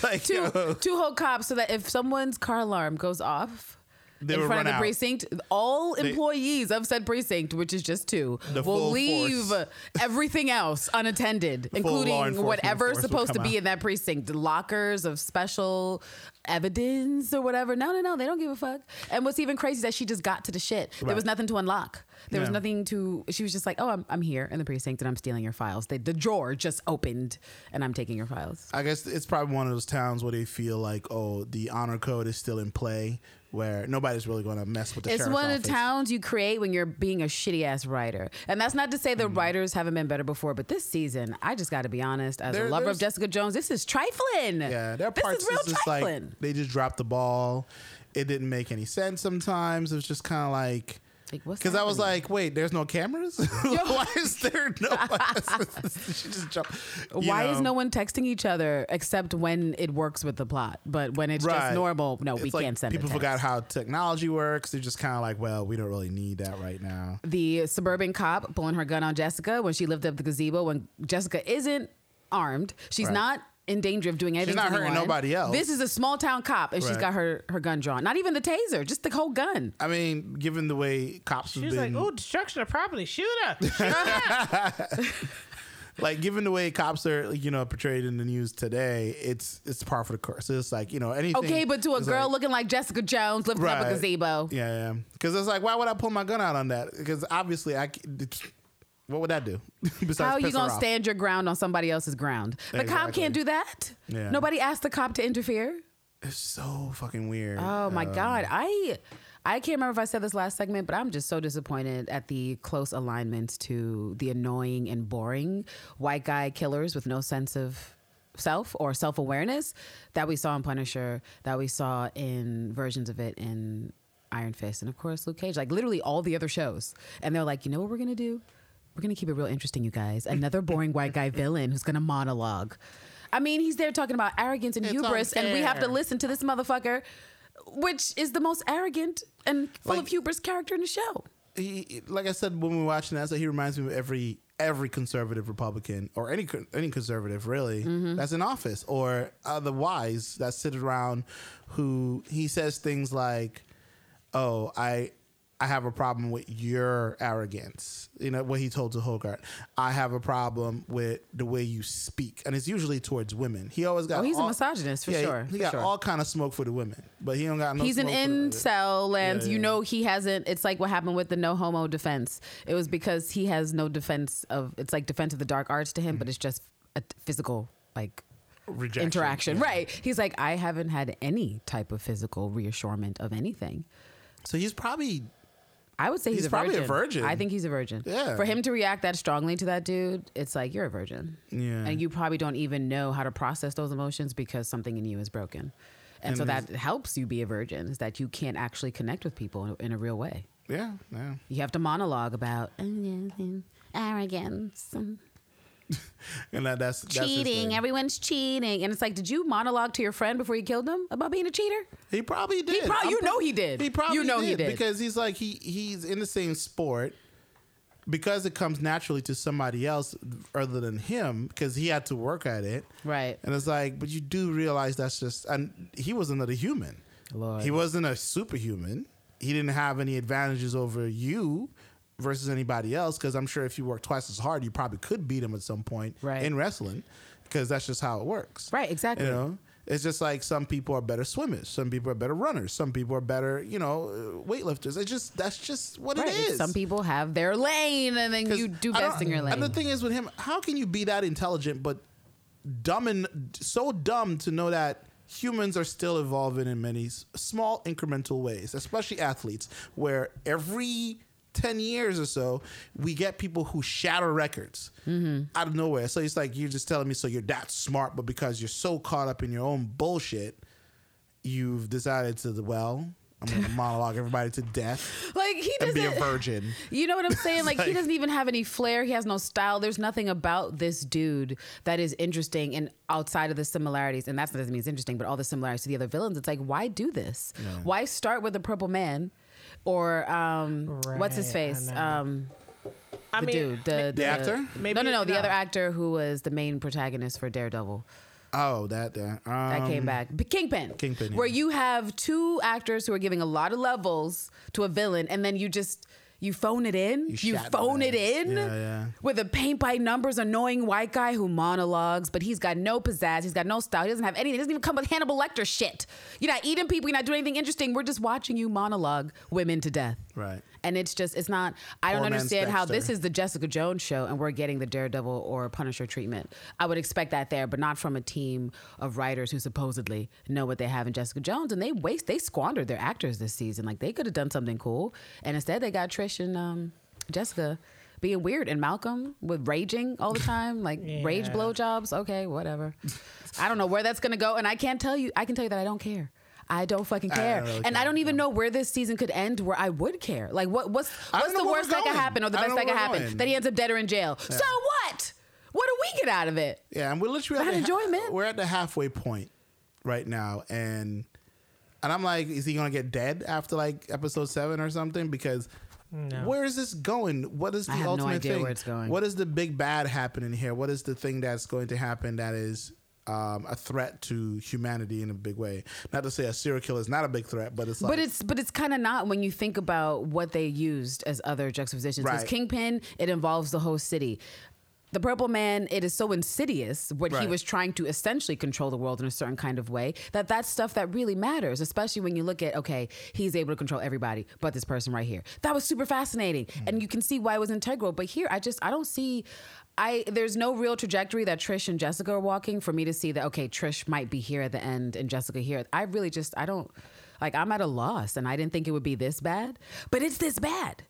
like, two, yo, two whole cops so that if someone's car alarm goes off They in front of the out. precinct, all employees of said precinct, which is just two, will leave force. everything else unattended, including whatever's supposed to be out. in that precinct, lockers of special evidence or whatever. No, no, no, they don't give a fuck. And what's even crazy is that she just got to the shit. There was nothing to unlock. There was nothing to. She was just like, "Oh, I'm, I'm here in the precinct and I'm stealing your files." They, the drawer just opened and I'm taking your files. I guess it's probably one of those towns where they feel like, oh, the honor code is still in play, where nobody's really going to mess with the It's one of the towns you create when you're being a shitty ass writer. And that's not to say Mm. the writers haven't been better before, but this season, I just got to be honest, as There- a lover of Jessica Jones, this is trifling. Yeah, there are this parts is real just trifling. like they just dropped the ball. It didn't make any sense sometimes. It was just kind of like. Like, what's Because I was like, wait, there's no cameras? Why is there no? she just jumped. you Why is know? no one texting each other except when it works with the plot? But when it's just normal, no, we It's like can't send. a People text. forgot how technology works. They're just kind of like, well, we don't really need that right now. the suburban cop pulling her gun on Jessica when she lived up the gazebo when Jessica isn't armed. She's Right. not in danger of doing anything. She's not hurting anyone. nobody else. This is a small town cop, and she's got her her gun drawn. Not even the taser, just the whole gun. I mean, given the way cops She have was been, like, "Oh, destruction of property, shoot her!" Shoot her. like given the way cops are, you know, portrayed in the news today, it's it's par for the course. It's like you know anything. Okay, but to a girl like- looking like Jessica Jones lifting up a gazebo. Yeah, yeah. Because it's like, why would I pull my gun out on that? Because obviously, I. What would that do? How are you gonna stand your ground on somebody else's ground? The cop Exactly. can't do that. Yeah. Nobody asked the cop to interfere. It's so fucking weird. Oh my Um, god, I I can't remember if I said this last segment, but I'm just so disappointed at the close alignments to the annoying and boring white guy killers with no sense of self or self awareness that we saw in Punisher, that we saw in versions of it in Iron Fist, and of course Luke Cage. Like literally all the other shows, and they're like, you know what we're gonna do? We're gonna keep it real interesting, you guys. Another boring white guy villain who's gonna monologue. I mean, he's there talking about arrogance and It's hubris, and we have to listen to this motherfucker, which is the most arrogant and full of hubris character in the show. he, like I said when we were watching that, so he reminds me of every every conservative Republican or any any conservative really Mm-hmm. that's in office or otherwise that sit around who he says things like, "Oh, I I have a problem with your arrogance. You know what he told to Hogarth. I have a problem with the way you speak, and it's usually towards women. He always got. Oh, he's a misogynist for yeah, he- sure, He, for got sure. all kind of smoke for the women, but he don't got no. He's an smoke for the- incel, and Yeah, you yeah. know he hasn't. It's like what happened with the no homo defense. It was because he has no defense of. It's like defense of the dark arts to him, but mm-hmm. it's just a t- physical like Rejection. interaction, Yeah. right? He's like, I haven't had any type of physical reassurance of anything. So he's probably I would say he's, He's a probably a virgin. virgin. I think he's a virgin. Yeah. For him to react that strongly to that dude, it's like you're a virgin. Yeah. And you probably don't even know how to process those emotions because something in you is broken. And, so that helps you be a virgin is that you can't actually connect with people in, in a real way. yeah, yeah. You have to monologue about oh, arrogance, And that, that's that's cheating. thing. Everyone's cheating, and it's like, did you monologue to your friend before you killed him about being a cheater? He probably did. prob- I'm you pro- know he did. He probably You know he did. because he's like he he's in the same sport because it comes naturally to somebody else other than him because he had to work at it. Right. And it's like, but you do realize that's just and he was another human. Lord. He wasn't a superhuman. He didn't have any advantages over you versus anybody else because I'm sure if you work twice as hard, you probably could beat him at some point Right. in wrestling because that's just how it works. Right, exactly. You know, it's just like some people are better swimmers, some people are better runners, some people are better, you know, uh, weightlifters. It's just that's just what Right. it is. Some people have their lane, and then you do best in your lane. And the thing is with him, how can you be that intelligent but dumb and so dumb to know that humans are still evolving in many small incremental ways, especially athletes, where every 10 years or so, we get people who shatter records Mm-hmm. out of nowhere. So it's like, you're just telling me, so you're that smart, but because you're so caught up in your own bullshit, you've decided to, well, I'm to monologue everybody to death like he and be a virgin. You know what I'm saying? Like, he doesn't even have any flair. He has no style. There's nothing about this dude that is interesting and outside of the similarities. And that's doesn't mean it's interesting, but all the similarities to the other villains. It's like, why do this? Why start with the Purple Man, or um, what's his Right, I face? know. Um, I the mean, dude, the, the, actor? Maybe- no, no, no, the no. other actor who was the main protagonist for Daredevil. Oh, that, that. that Um, came back. But Kingpin. Kingpin, Where yeah. you have two actors who are giving a lot of levels to a villain, and then you just you phone it in. You, shadow phone it in Yeah, yeah. with a paint by numbers, annoying white guy who monologues, but he's got no pizzazz. He's got no style. He doesn't have anything. He doesn't even come with Hannibal Lecter shit. You're not eating people. You're not doing anything interesting. We're just watching you monologue women to death. Right. And it's just, it's not, I don't Poor understand how this is the Jessica Jones show and we're getting the Daredevil or Punisher treatment. I would expect that there, but not from a team of writers who supposedly know what they have in Jessica Jones. And they waste, they squandered their actors this season. Like they could have done something cool. And instead they got Trish and um, Jessica being weird and Malcolm with raging all the time, like rage Yeah. blowjobs. Okay, whatever. I don't know where that's going to go. And I can't tell you, I can tell you that I don't care. I don't fucking I care. don't really and I don't even know where this season could end where I would care. Like what what's what's the worst we're that could happen or the best don't that could happen? going. That he ends up dead or in jail. So what? What do we get out of it? Yeah, and we're literally at the, enjoyment. We're at the halfway point right now, and and I'm like, is he gonna get dead after like episode seven or something? Because No. where is this going? What is the I have no ultimate idea thing? where it's going. What is the big bad happening here? What is the thing that's going to happen that is um, a threat to humanity in a big way? Not to say a serial killer is not a big threat, but it's like But it's but it's kind of not when you think about what they used as other juxtapositions. Because Right. Kingpin, it involves the whole city. The Purple Man, it is so insidious what he was trying to essentially control the world in a certain kind of way that that's stuff that really matters, especially when you look at, okay, he's able to control everybody but this person right here. That was super fascinating. And you can see why it was integral. But here, I just, I don't see, I, there's no real trajectory that Trish and Jessica are walking for me to see that, okay, Trish might be here at the end and Jessica here. I really just, I don't, like, I'm at a loss and I didn't think it would be this bad, but it's this bad.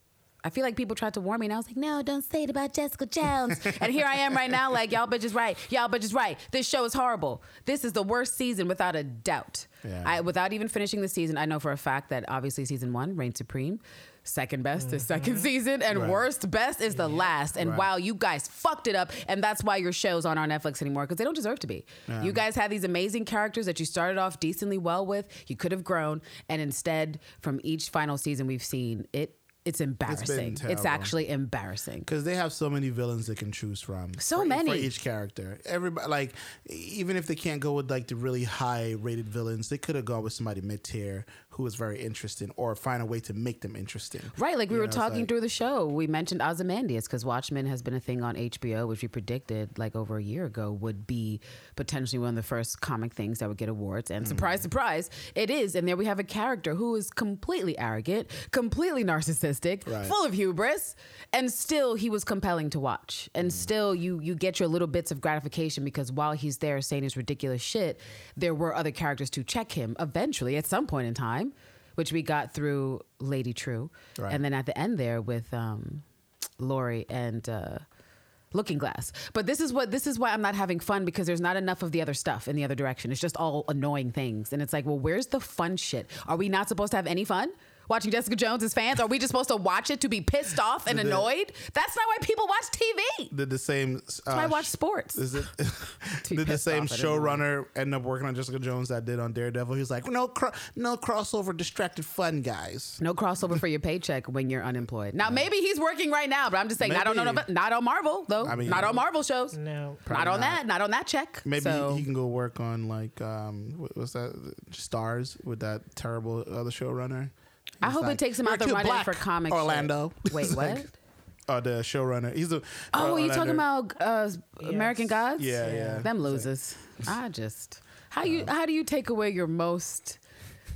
I feel like people tried to warn me, and I was like, "No, don't say it about Jessica Jones." and here I am right now, like, "Y'all bitches right, y'all bitches right. This show is horrible. This is the worst season without a doubt. Yeah. I, without even finishing the season, I know for a fact that obviously season one reigned supreme. Second best is second mm-hmm. season, and Right. worst best is the last. And Right. wow, you guys fucked it up, and that's why your shows aren't on Netflix anymore because they don't deserve to be. You guys had these amazing characters that you started off decently well with. You could have grown, and instead, from each final season we've seen, it it's embarrassing. It's, terrible. actually embarrassing. because they have so many villains they can choose from. So for, many. for each character. Everybody like even if they can't go with like the really high rated villains, they could have gone with somebody mid tier who is very interesting or find a way to make them interesting. Right, like we You were know, talking like- through the show, we mentioned Ozymandias because Watchmen has been a thing on HBO, which we predicted like over a year ago would be potentially one of the first comic things that would get awards. And surprise, mm. surprise, it is. And there we have a character who is completely arrogant, completely narcissistic, Right. full of hubris, and still he was compelling to watch. And mm. still you you get your little bits of gratification because while he's there saying his ridiculous shit, there were other characters to check him eventually at some point in time. Which we got through Lady Trieu, Right. and then at the end there with um, Laurie and uh, Looking Glass. But this is what this is why I'm not having fun because there's not enough of the other stuff in the other direction. It's just all annoying things, and it's like, well, where's the fun shit? Are we not supposed to have any fun? Watching Jessica Jones as fans? Are we just supposed to watch it to be pissed off and annoyed? That's not why people watch TV. Did the same? Uh, why I watch sports. Is it? did the same off at showrunner end up working on Jessica Jones that did on Daredevil? He's like, no, cro- no crossover, distracted fun guys. No crossover for your paycheck when you're unemployed. Now maybe he's working right now, but I'm just saying I don't know. Maybe. But not on Marvel though. I mean- not on Marvel shows. No. not on not. that. Not on that check. Maybe So- he can go work on like um, what's that? Starz with that terrible other showrunner. I hope like, it takes him out the too running black, for comic shit." Orlando. Wait, what? like- Oh, the showrunner. He's a. Uh, oh, are you talking about uh, American Yes. Gods? Yeah, yeah. Them losers. I just how you uh-huh. how do you take away your most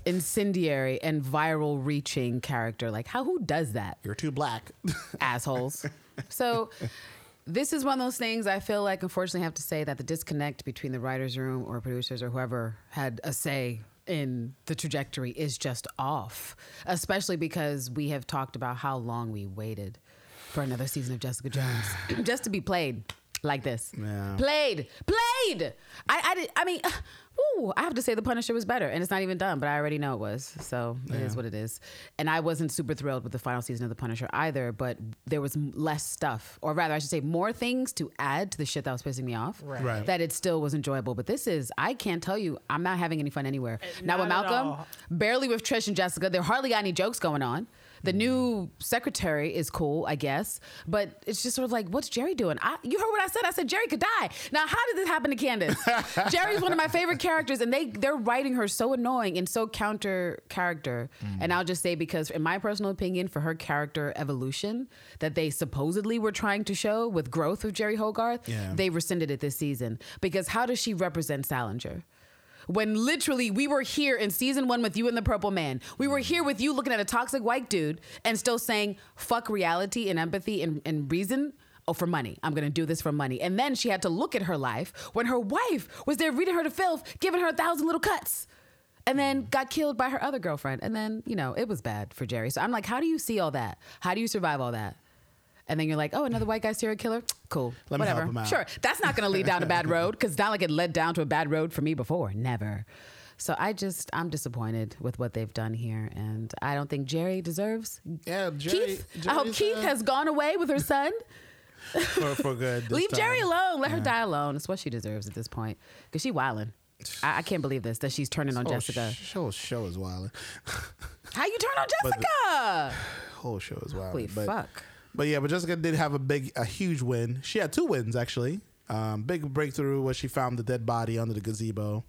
incendiary and viral reaching character? Like how who does that? You're too black. Assholes. so this is one of those things I feel like unfortunately I have to say that the disconnect between the writers room or producers or whoever had a say in the trajectory is just off. Especially because we have talked about how long we waited for another season of Jessica Jones just to be played like this. Yeah. Played, played. I, I did. I mean, woo, I have to say the Punisher was better, and it's not even done, but I already know it was. So it is Yeah. what it is. And I wasn't super thrilled with the final season of the Punisher either, but there was less stuff, or rather, I should say, more things to add to the shit that was pissing me off. Right. Right. That it still was enjoyable. But this is, I can't tell you, I'm not having any fun anywhere. now with Malcolm, barely with Trish and Jessica, there hardly got any jokes going on. The new secretary is cool, I guess, but it's just sort of like, what's Jeri doing? I, you heard what I said. I said Jeri could die. Now, how did this happen to Candace? Jeri's one of my favorite characters, and they they're writing her so annoying and so counter character. And mm. I'll just say because, in my personal opinion, for her character evolution that they supposedly were trying to show with growth of Jeri Hogarth, Yeah. they rescinded it this season because how does she represent Salinger? When literally we were here in season one with you and the purple man. We were here with you looking at a toxic white dude and still saying fuck reality and empathy and, and reason. Oh, for money. I'm gonna do this for money. And then she had to look at her life when her wife was there reading her to filth, giving her a thousand little cuts. And then got killed by her other girlfriend. And then, you know, it was bad for Jeri. So I'm like, how do you see all that? How do you survive all that? And then you're like, oh, another white guy serial killer? Cool. Let me help Whatever. him out. Sure. That's not going to lead down a bad road because it's not like it led down to a bad road for me before. Never. So I just, I'm disappointed with what they've done here. And I don't think Jeri deserves. Yeah, Jeri. Keith, I hope Keith uh, has gone away with her son. for, for good. Leave time. Jeri alone. Let her die alone. It's what she deserves at this point. Because she wilding. I, I can't believe this, that she's turning on Whole Jessica. sh- Whole show is wild. How you turn on But the- Jessica? Whole show is wild. Holy but, fuck. But yeah, but Jessica did have a big, a huge win. She had two wins actually. Um, big breakthrough was she found the dead body under the gazebo,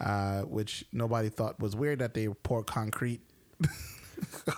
uh, which nobody thought was weird that they poured concrete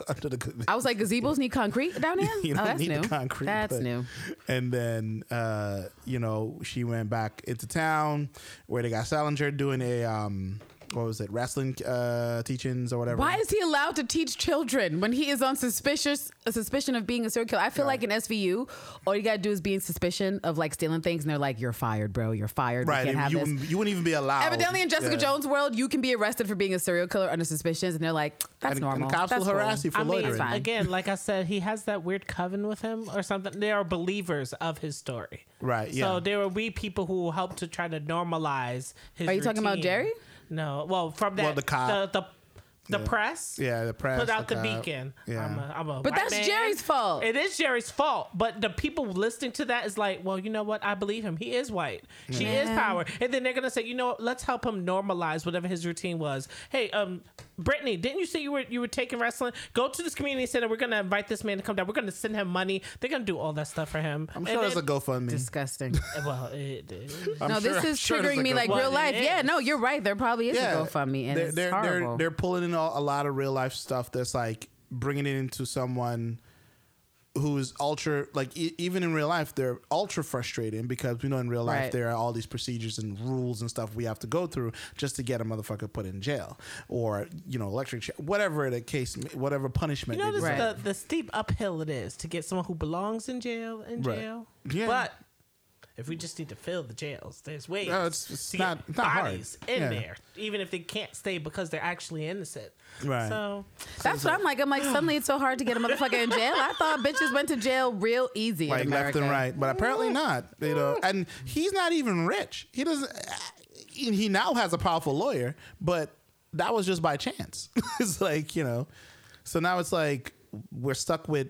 under the. gazebo. I was like, gazebos need concrete down here? You oh, that's need new. concrete. that's but- new. And then, uh, you know, she went back into town where they got Salinger doing a um, what was it, wrestling uh, teachings or whatever. Why is he allowed to teach children when he is on suspicious a suspicion of being a serial killer? I feel like in SVU, all you gotta do is be in suspicion of like stealing things, and they're like, "You're fired, bro. You're fired. right? We can't have you, this." wouldn't, you wouldn't even be allowed. Evidently, in Jessica Yeah. Jones' world, you can be arrested for being a serial killer under suspicions, and they're like, "That's And- normal. and cops That's will harass you for I mean, loitering. fine. again, like I said, he has that weird coven with him or something. They are believers of his story. Right, yeah. So there are we people who will help to try to normalize his. Are you talking about. Jeri? No. Well, from that Well, the cop. the the, the press. Yeah, the press Put out the, cop. beacon. Yeah. I'm a, I'm a But that's man. Jeri's fault. It is Jeri's fault. But the people listening to that is like, well, you know what? I believe him. He is white. She is power. And then they're gonna say, you know, what? let's help him normalize whatever his routine was. Hey, um, Brittany, didn't you say you were you were taking wrestling? Go to this community center. We're gonna invite this man to come down. We're gonna send him money. They're gonna do all that stuff for him. I'm And sure there's a GoFundMe. Disgusting. well, it, it, I'm no, sure- this I'm is sure triggering me like real life. Yeah, no, you're right. There probably is yeah, a GoFundMe, and they're, it's they're, horrible. they're they're pulling in a, a lot of real life stuff that's like bringing it into someone who's ultra like e- even in real life they're ultra frustrating because we know in real life Right. there are all these procedures and rules and stuff we have to go through just to get a motherfucker put in jail or you know electric chair whatever the case whatever punishment You know they this, decide. the the steep uphill it is to get someone who belongs in jail in Right. jail. Yeah. But if we just need to fill the jails, there's ways No, it's- it's to not- get not hard. bodies in Yeah. there, even if they can't stay because they're actually innocent. Right. So That's what I'm like. I'm like, suddenly it's so hard to get a motherfucker in jail. I thought bitches went to jail real easy. in like left and right, but apparently not. You know, and he's not even rich. He doesn't. Uh, he now has a powerful lawyer, but that was just by chance. it's like you know, so now it's like we're stuck with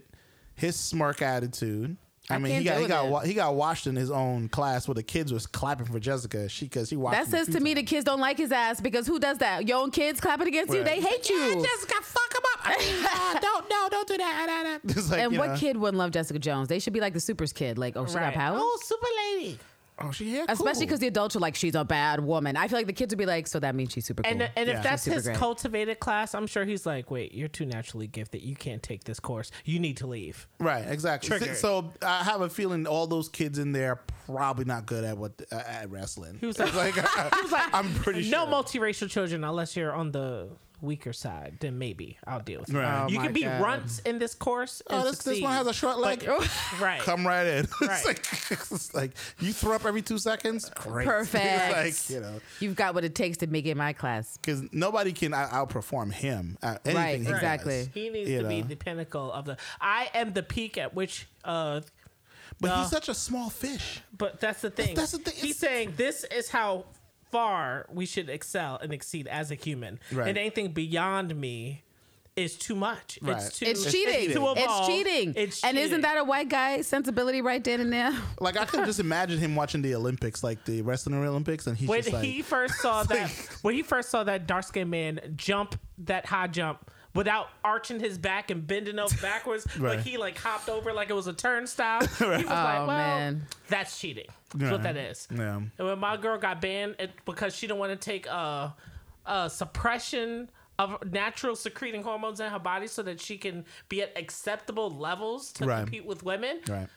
his smirk attitude. I, I mean, he got he got wa- he got washed in his own class where the kids was clapping for Jessica. She because he watched. That says to me the kids don't like his ass because who does that? Your own kids clapping against you, they hate you. Jessica, fuck him up. I mean, uh, don't no, don't do that. Like, and what know, kid wouldn't love Jessica Jones? They should be like the Supers kid. Like, oh, she right. got power. Oh, super lady. Oh, she yeah, Especially cool. because the adults are like, she's a bad woman. I feel like the kids would be like, so that means she's super cool. And and Yeah. if that's his great. cultivated class, I'm sure he's like, wait, you're too naturally gifted. You can't take this course. You need to leave. Right, exactly. Triggered. So I have a feeling all those kids in there are probably not good at what uh, at wrestling. He was like, like, he was like I'm pretty sure. no multiracial children unless you're on the weaker side. Then maybe I'll deal with it. Right. Oh you can be God. runts in this course. Oh, and this, this one has a short leg. But- right. Come right in. Right. it's, like, it's like you throw up every two seconds. Great. Perfect. like you know, You've got what it takes to make it my class. because nobody can out- outperform him. At anything Right, he does. exactly. He needs You to be the pinnacle of the. I am the peak at which. uh But Uh, he's such a small fish. But that's the thing. that's the thing. He's It's- saying this is how far we should excel and exceed as a human. Right. And anything beyond me is too much. Right. It's too. It's cheating. too It's cheating. It's And isn't that a white guy sensibility right then and there? Like I could just imagine him watching the Olympics, like the wrestling Olympics, and he's when just like, he first saw that when he first saw that dark skinned man jump that high jump without arching his back and bending over backwards Right. like he like hopped over like it was a turnstile he was like Oh, well man. that's cheating that's Yeah. what that is Yeah. and when my girl got banned it, because she didn't want to take a, uh suppression of natural secreting hormones in her body so that she can be at acceptable levels to Right. compete with women right.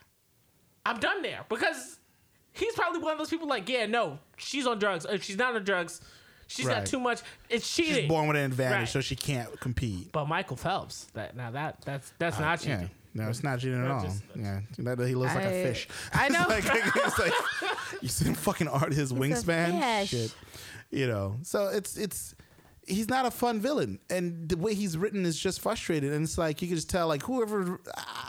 I'm done there because he's probably one of those people like, yeah, no, she's on drugs. If she's not on drugs, she's Right. got too much. It's cheating. She's born with an advantage, Right. so she can't compete. But Michael Phelps, that now that that's that's uh, not Yeah. cheating. No, it's not cheating at all. just- yeah, that, he looks like a I- fish. I know. It's like, it's like you see him fucking art his wingspan. fish. Shit, you know. So it's it's he's not a fun villain, and the way he's written is just frustrated. And it's like you can just tell, like whoever.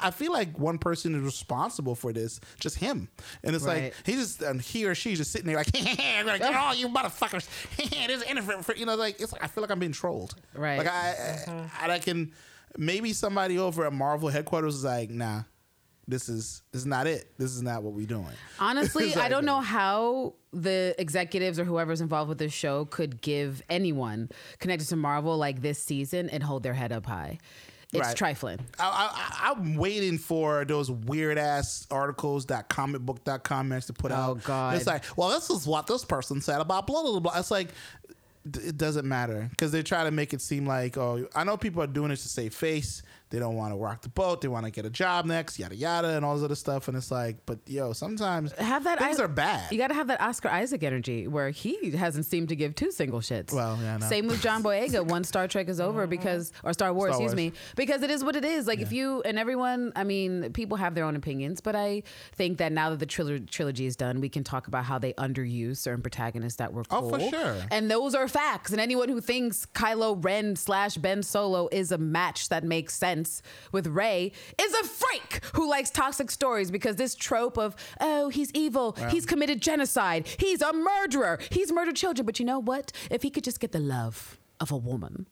I feel like one person is responsible for this, just him. And it's Right. like he just and he or she's just sitting there like, I'm gonna get all you motherfuckers. There's innocent for you know, like it's like I feel like I'm being trolled. Right. Like I, I, mm-hmm. and I can maybe somebody over at Marvel headquarters is like, nah, this is this is not it. This is not what we're doing. Honestly, I don't know how the executives or whoever's involved with this show could give anyone connected to Marvel like this season and hold their head up high. It's Right. trifling. I, I, I'm waiting for those weird ass articles that comicbook.com makes to put Oh, out. God. It's like, well, this is what this person said about blah, blah, blah. It's like, d- it doesn't matter because they try to make it seem like, oh, I know people are doing it to save face. They don't want to rock the boat. They want to get a job next, yada, yada, and all this other stuff. And it's like, but yo, sometimes Have that things I- are bad. You got to have that Oscar Isaac energy where he hasn't seemed to give two single shits. Well, yeah, know. Same with John Boyega. Once Star Trek is over, because or Star Wars, Star excuse me, because it is what it is. Like if you and everyone, I mean, people have their own opinions, but I think that now that the trilo- trilogy is done, we can talk about how they underuse certain protagonists that were cool. Oh, for sure. And those are facts. And anyone who thinks Kylo Ren slash Ben Solo is a match that makes sense with Rey is a freak who likes toxic stories because this trope of, oh, he's evil, he's committed genocide, he's a murderer, he's murdered children. But you know what? If he could just get the love of a woman.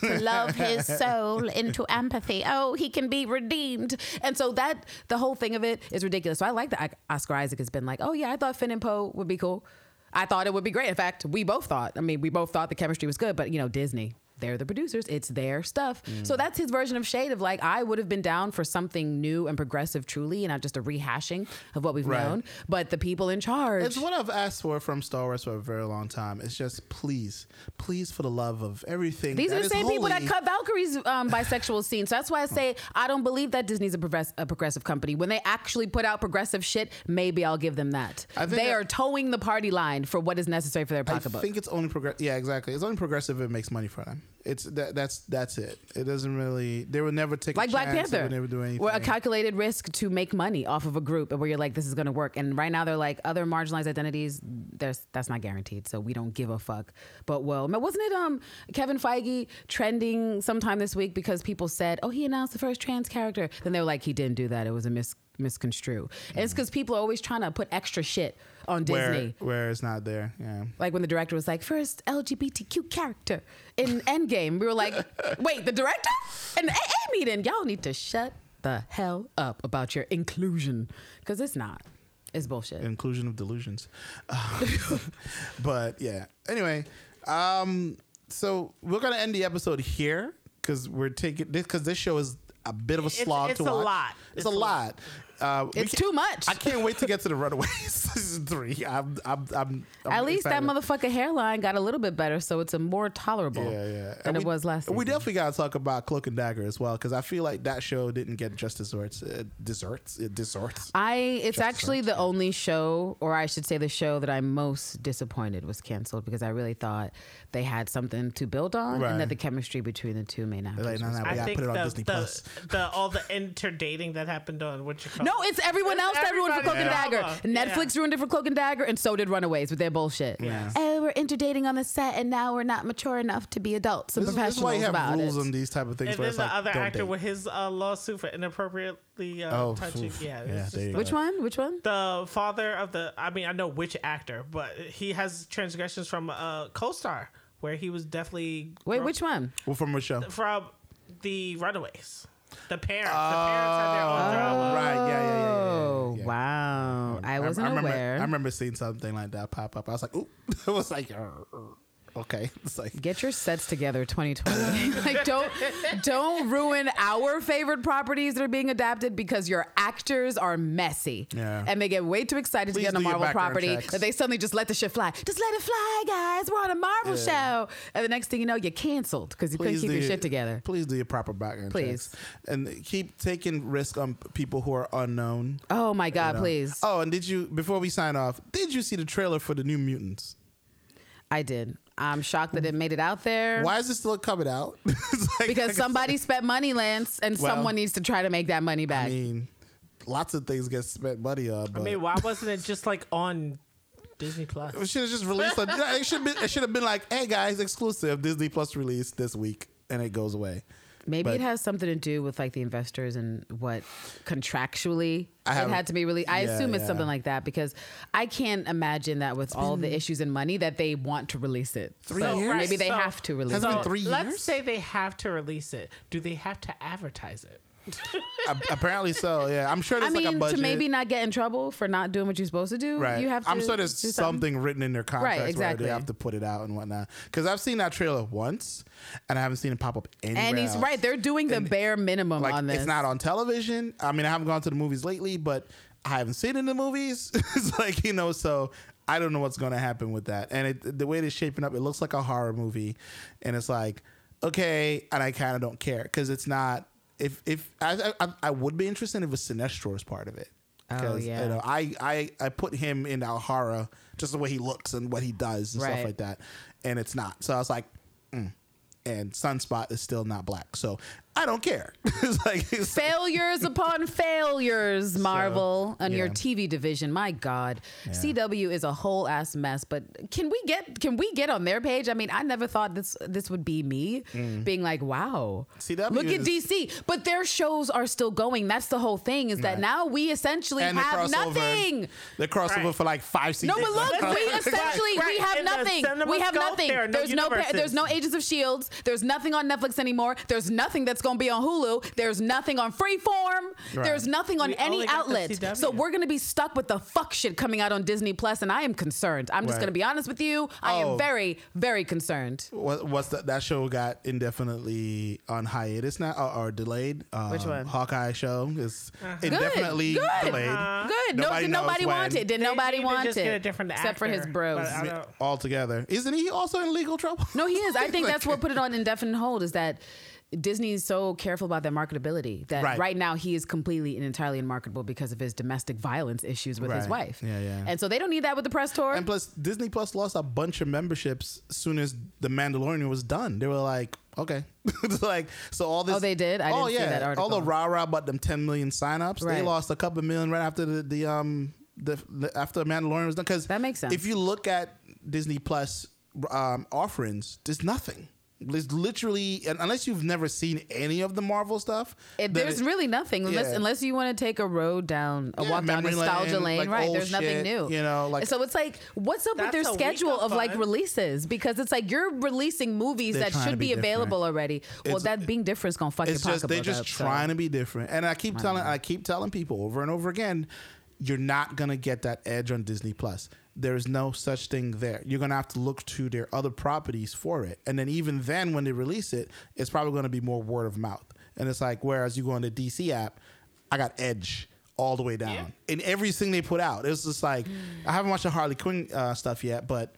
to love his soul into empathy. Oh, he can be redeemed. And so that the whole thing of it is ridiculous. So I like that Oscar Isaac has been like, oh yeah, I thought Finn and Poe would be cool. I thought it would be great. In fact, we both thought. I mean, we both thought the chemistry was good, but you know, Disney. They're the producers. It's their stuff. Mm. So that's his version of shade of like, I would have been down for something new and progressive truly and not just a rehashing of what we've Right. known. But the people in charge. It's what I've asked for from Star Wars for a very long time. It's just please, please, for the love of everything. These are the same people that cut Valkyrie's um, bisexual scene. So that's why I say I don't believe that Disney's a, progress- a progressive company. When they actually put out progressive shit, maybe I'll give them that. They are towing the party line for what is necessary for their pocketbook. I think it's only progress. Yeah, exactly. It's only progressive if it makes money for them. It's that. That's that's it. It doesn't really. They would never take like a Black chance. They Panther, would never do anything. where a calculated risk to make money off of a group, and where you're like, this is going to work. And right now, they're like other marginalized identities. There's that's not guaranteed, so we don't give a fuck. But well, wasn't it um Kevin Feige trending sometime this week because people said, oh, he announced the first trans character. Then they were like, he didn't do that. It was a mis misconstrue. And it's because people are always trying to put extra shit on where, Disney. where it's not there. Yeah. Like when the director was like, first LGBTQ character in Endgame. We were like, wait, the director? In the AA meeting, y'all need to shut the hell up about your inclusion. Because it's not. It's bullshit. Inclusion of delusions. but yeah. Anyway, um, so we're gonna end the episode here because we're taking this because this show is a bit of a slog it's to watch. It's a lot. It's, It's a a lot. Uh, It's can't- too much. I can't wait to get to the Runaways season three. I'm, I'm, I'm, I'm At least that motherfucker hairline got a little bit better, so it's a more tolerable Yeah, yeah. than And it we- was last We definitely got to talk about Cloak and Dagger as well because I feel like that show didn't get just desserts, uh, desserts, uh, desserts. I it's Just actually sucks, the only show, or I should say, the show that I'm most disappointed was canceled because I really thought they had something to build on, Right. and that the chemistry between the two may not. like, nah, was nah, I think put it on the, Disney the, Plus. the all the interdating that happened on what you call No, it's everyone It's else Everyone for Cloak and Dagger. drama. Netflix ruined it for Cloak and Dagger, and so did Runaways with their bullshit. Yeah. Oh, we're interdating on the set, and now we're not mature enough to be adults and This is, is professionals why you have about rules it. on these type of things. And where then it's the like, other don't actor date. with his uh, lawsuit for inappropriately uh, Oh, touching. oof. Yeah, Yeah, it's there you the- Which one? Which one? The father of the. I mean, I know which actor, but he has transgressions from a co-star where he was definitely Wait, gro- which one? Well, from which show? from the Runaways. The parents. the parents had their own drama. Right. Yeah. Yeah. Yeah. yeah, Oh, yeah, yeah. wow. I wasn't remember, aware. I remember seeing something like that pop up. I was like, ooh. I was like, "Uh, uh, okay. It's like, Get your sets together 2020. like don't don't ruin our favorite properties that are being adapted because your actors are messy. Yeah. And they get way too excited Please to get on a Marvel property that they suddenly just let the shit fly. Just let it fly, guys. We're on a Marvel show. And the next thing you know, you're canceled because you couldn't keep your shit together. Please do your proper background Please. checks. and keep taking risk on people who are unknown. Oh my you God, know. please. Oh, and did you before we sign off? Did you see the trailer for the New Mutants? I did. I'm shocked that it made it out there. Why is it still coming out? Like- Because like I somebody spent money, Lance, and Well, someone needs to try to make that money back. I mean, lots of things get spent money on. But I mean, why wasn't it just like on Disney Plus? it should have just released. A, it should be. It should have been like, hey guys, exclusive Disney Plus release this week, and it goes away. Maybe But- it has something to do with like the investors and what contractually I it haven't- had to be released. I Yeah, assume it's yeah. something like that because I can't imagine that with all the issues and money that they want to release it. Three So years? Maybe they So- have to release Has it it. been three let's say they have to release it. Do they have to advertise it? Apparently so. Yeah, I'm sure I there's mean, like a budget. to maybe not get in trouble for not doing what you're supposed to do, Right. you have to. I'm sure there's do something written in their contracts where exactly. they have to put it out and whatnot. Because I've seen that trailer once, and I haven't seen it pop up anywhere. And he's else. right; they're doing the And, bare minimum like on this. it's not on television. I mean, I haven't gone to the movies lately, but I haven't seen it in the movies. it's like you know, so I don't know what's going to happen with that. And it, the way it's shaping up, it looks like a horror movie, and it's like okay, and I kind of don't care because it's not. If if I, I I would be interested if a Sinestro is part of it. Oh, Because yeah. you know, I, I I put him in Alhara just the way he looks and what he does and Right. stuff like that, and it's not. So I was like, mm. and Sunspot is still not black, so I don't care. it's like it's failures upon failures, Marvel, on your. TV division. My God, CW is a whole ass mess. But can we get can we get on their page? I mean, I never thought this this would be me mm. being like, wow, CW look at DC. But their shows are still going. That's the whole thing. Is that Right. now we essentially and have crossover, nothing. The crossover Right. for like five seasons. No, but look, we essentially we have In nothing. We have nothing. there no there's no there's no Agents of Shields. There's nothing on Netflix anymore. There's nothing that's gonna be on Hulu. There's nothing on Freeform. Right. There's nothing on We any only got the outlet. So we're gonna be stuck with the fuck shit coming out on Disney Plus, and I am concerned. I'm just gonna be honest with you. I Oh. am very, very concerned. What, what's that? That show got indefinitely on hiatus now or, or delayed. Um, Which one? Hawkeye show is Uh-huh. indefinitely Good. delayed. Good. Nobody no, nobody wanted. Did They nobody need to want just it? get a different except for his bros. but I don't- altogether. Isn't he also in legal trouble? No, he is. I think that's what put it on indefinite hold. Is that Disney's so careful about their marketability that Right. right, now he is completely and entirely unmarketable because of his domestic violence issues with his wife. Yeah, yeah. And so they don't need that with the press tour. And plus, Disney Plus lost a bunch of memberships as soon as The Mandalorian was done. They were like, okay, like so all this. Oh, they did? I oh didn't see yeah, that article. all the rah rah about them 10 million signups. They lost a couple million right after the, the um the, the after Mandalorian was done. Because That makes sense. If you look at Disney Plus um, offerings, there's nothing. There's literally unless you've never seen any of the Marvel stuff. It, there's it- really nothing unless Yeah. unless you want to take a road down a Yeah, walk down memory nostalgia lane, lane, like right? old There's nothing new, you know, like- so it's like, what's up with their schedule of of like releases? Because it's like you're releasing movies They're that should be be, available different. already. Well, It's- that being different is gonna fuck it's your just pocketbook they're just up, so. trying to be different and i keep telling i keep telling people over and over again you're not gonna get that edge on disney plus. There's no such thing there. You're gonna have to look to their other properties for it. And then even then when they release it it's probably gonna be more word of mouth. And it's like whereas you go on the dc app i got edge all the way down. In everything they put out it's just like i haven't watched the harley quinn uh, stuff yet but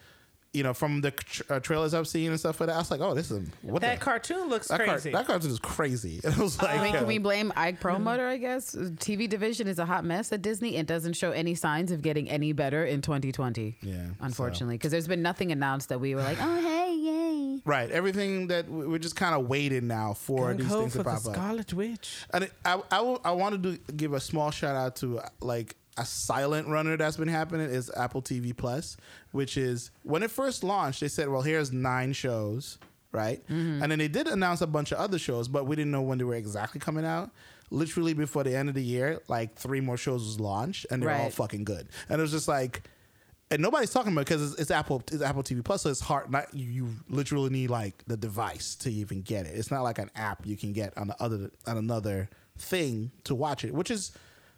you know, from the tra- uh, trailers I've seen and stuff like that, I was like, "Oh, this is what That the, cartoon looks that, car- crazy. that cartoon is crazy." And I was like, I mean, uh, can we blame Ike Perlmutter? I guess TV division is a hot mess at Disney. It doesn't show any signs of getting any better in 2020. Yeah, unfortunately, because there's been nothing announced that we were like, oh hey, yay. right, everything that we- we're just kind of waiting now for these Gung-ho things to for the pop up. Scarlet Witch. And it, I, I, will- I wanted to give a small shout out to uh, like a silent runner that's been happening is Apple TV Plus, which is when it first launched, they said, well, here's nine shows, right? Mm-hmm. And then they did announce a bunch of other shows, but we didn't know when they were exactly coming out. Literally before the end of the year, like three more shows was launched, and they're all fucking good. And it was just like, and nobody's talking about it because it's, it's Apple it's Apple TV Plus, so it's hard. Not you, you literally need like the device to even get it. It's not like an app you can get on the other on another thing to watch it, which is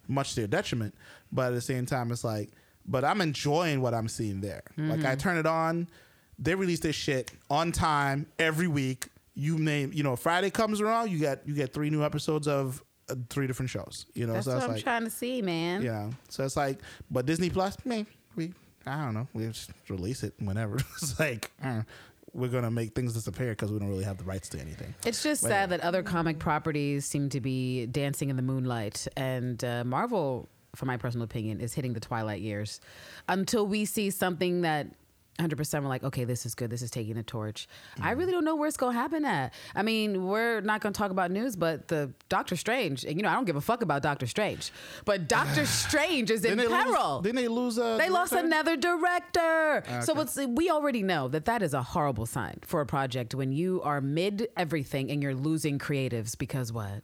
much to their detriment. But at the same time, it's like, but I'm enjoying what I'm seeing there. Like I turn it on, they release this shit on time every week. You name, you know, Friday comes around, you get you get three new episodes of uh, three different shows. You know, That's so what it's I'm like, trying to see, man. yeah. So it's like, but Disney Plus, man, we, I don't know, we just release it whenever. it's like, uh, we're gonna make things disappear because we don't really have the rights to anything. It's just But sad anyway. that other comic properties seem to be dancing in the moonlight, and uh, Marvel, for my personal opinion, is hitting the twilight years. Until we see something that 100% we're like, okay, this is good. This is taking the torch. Mm-hmm. I really don't know where it's going to happen at. I mean, we're not going to talk about news, but the Doctor Strange, and you know, I don't give a fuck about Doctor Strange, but Doctor Strange is in Didn't peril. lose? Didn't they lose? A They lost another director. So it's we already know that that is a horrible sign for a project when you are mid everything and you're losing creatives because what?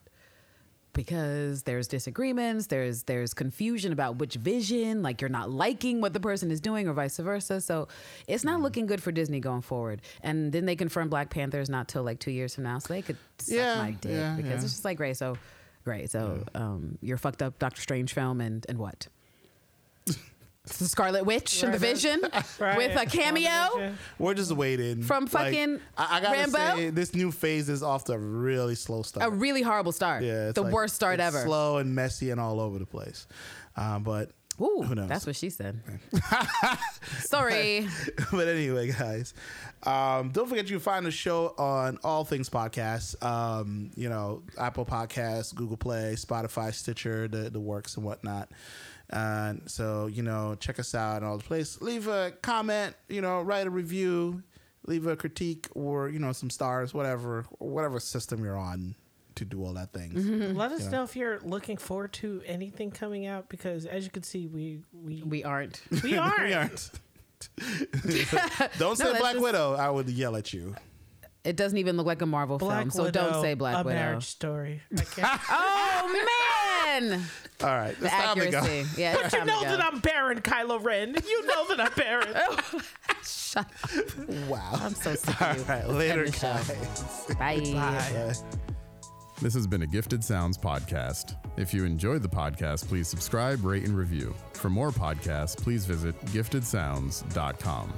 Because there's disagreements, there's there's confusion about which vision, like you're not liking what the person is doing or vice versa. So it's not looking good for Disney going forward. And then they confirm Black Panther is not till like two years from now, so they could suck Yeah, my dick yeah, because yeah. it's just like great. So great. So um, your fucked up Doctor Strange film and and what? The Scarlet Witch and the Vision Right. with a cameo. We're just waiting From Like, fucking I, I gotta Rambo? say, this new phase is off to a really slow start. A really horrible start. yeah, it's the like- worst start it's ever. Slow and messy and all over the place. Uh, but Ooh, who knows? that's what she said. Sorry. but anyway, guys, um, don't forget you can find the show on all things podcasts. Um, you know, Apple Podcasts, Google Play, Spotify, Stitcher, the the works and whatnot. And so you know, check us out in all the place. Leave a comment. You know, write a review. Leave a critique or you know some stars, whatever, whatever system you're on to do all that things. Mm-hmm. Let us Yeah. know if you're looking forward to anything coming out because, as you can see, we we We aren't. we aren't. We aren't. Don't say that's Black just- Widow. I would yell at you. It doesn't even look like a Marvel Black film, so don't say Black a Widow. marriage story. I can't. Oh man, All right, the it's time to go. accuracy. Yeah, but you know to that I'm barren, Kylo Ren. You know that I'm barren. Shut up. Wow. I'm so sick All of you. right, later, end show. guys. Bye. Bye. Bye. This has been a Gifted Sounds podcast. If you enjoyed the podcast, please subscribe, rate, and review. For more podcasts, please visit giftedsounds.com.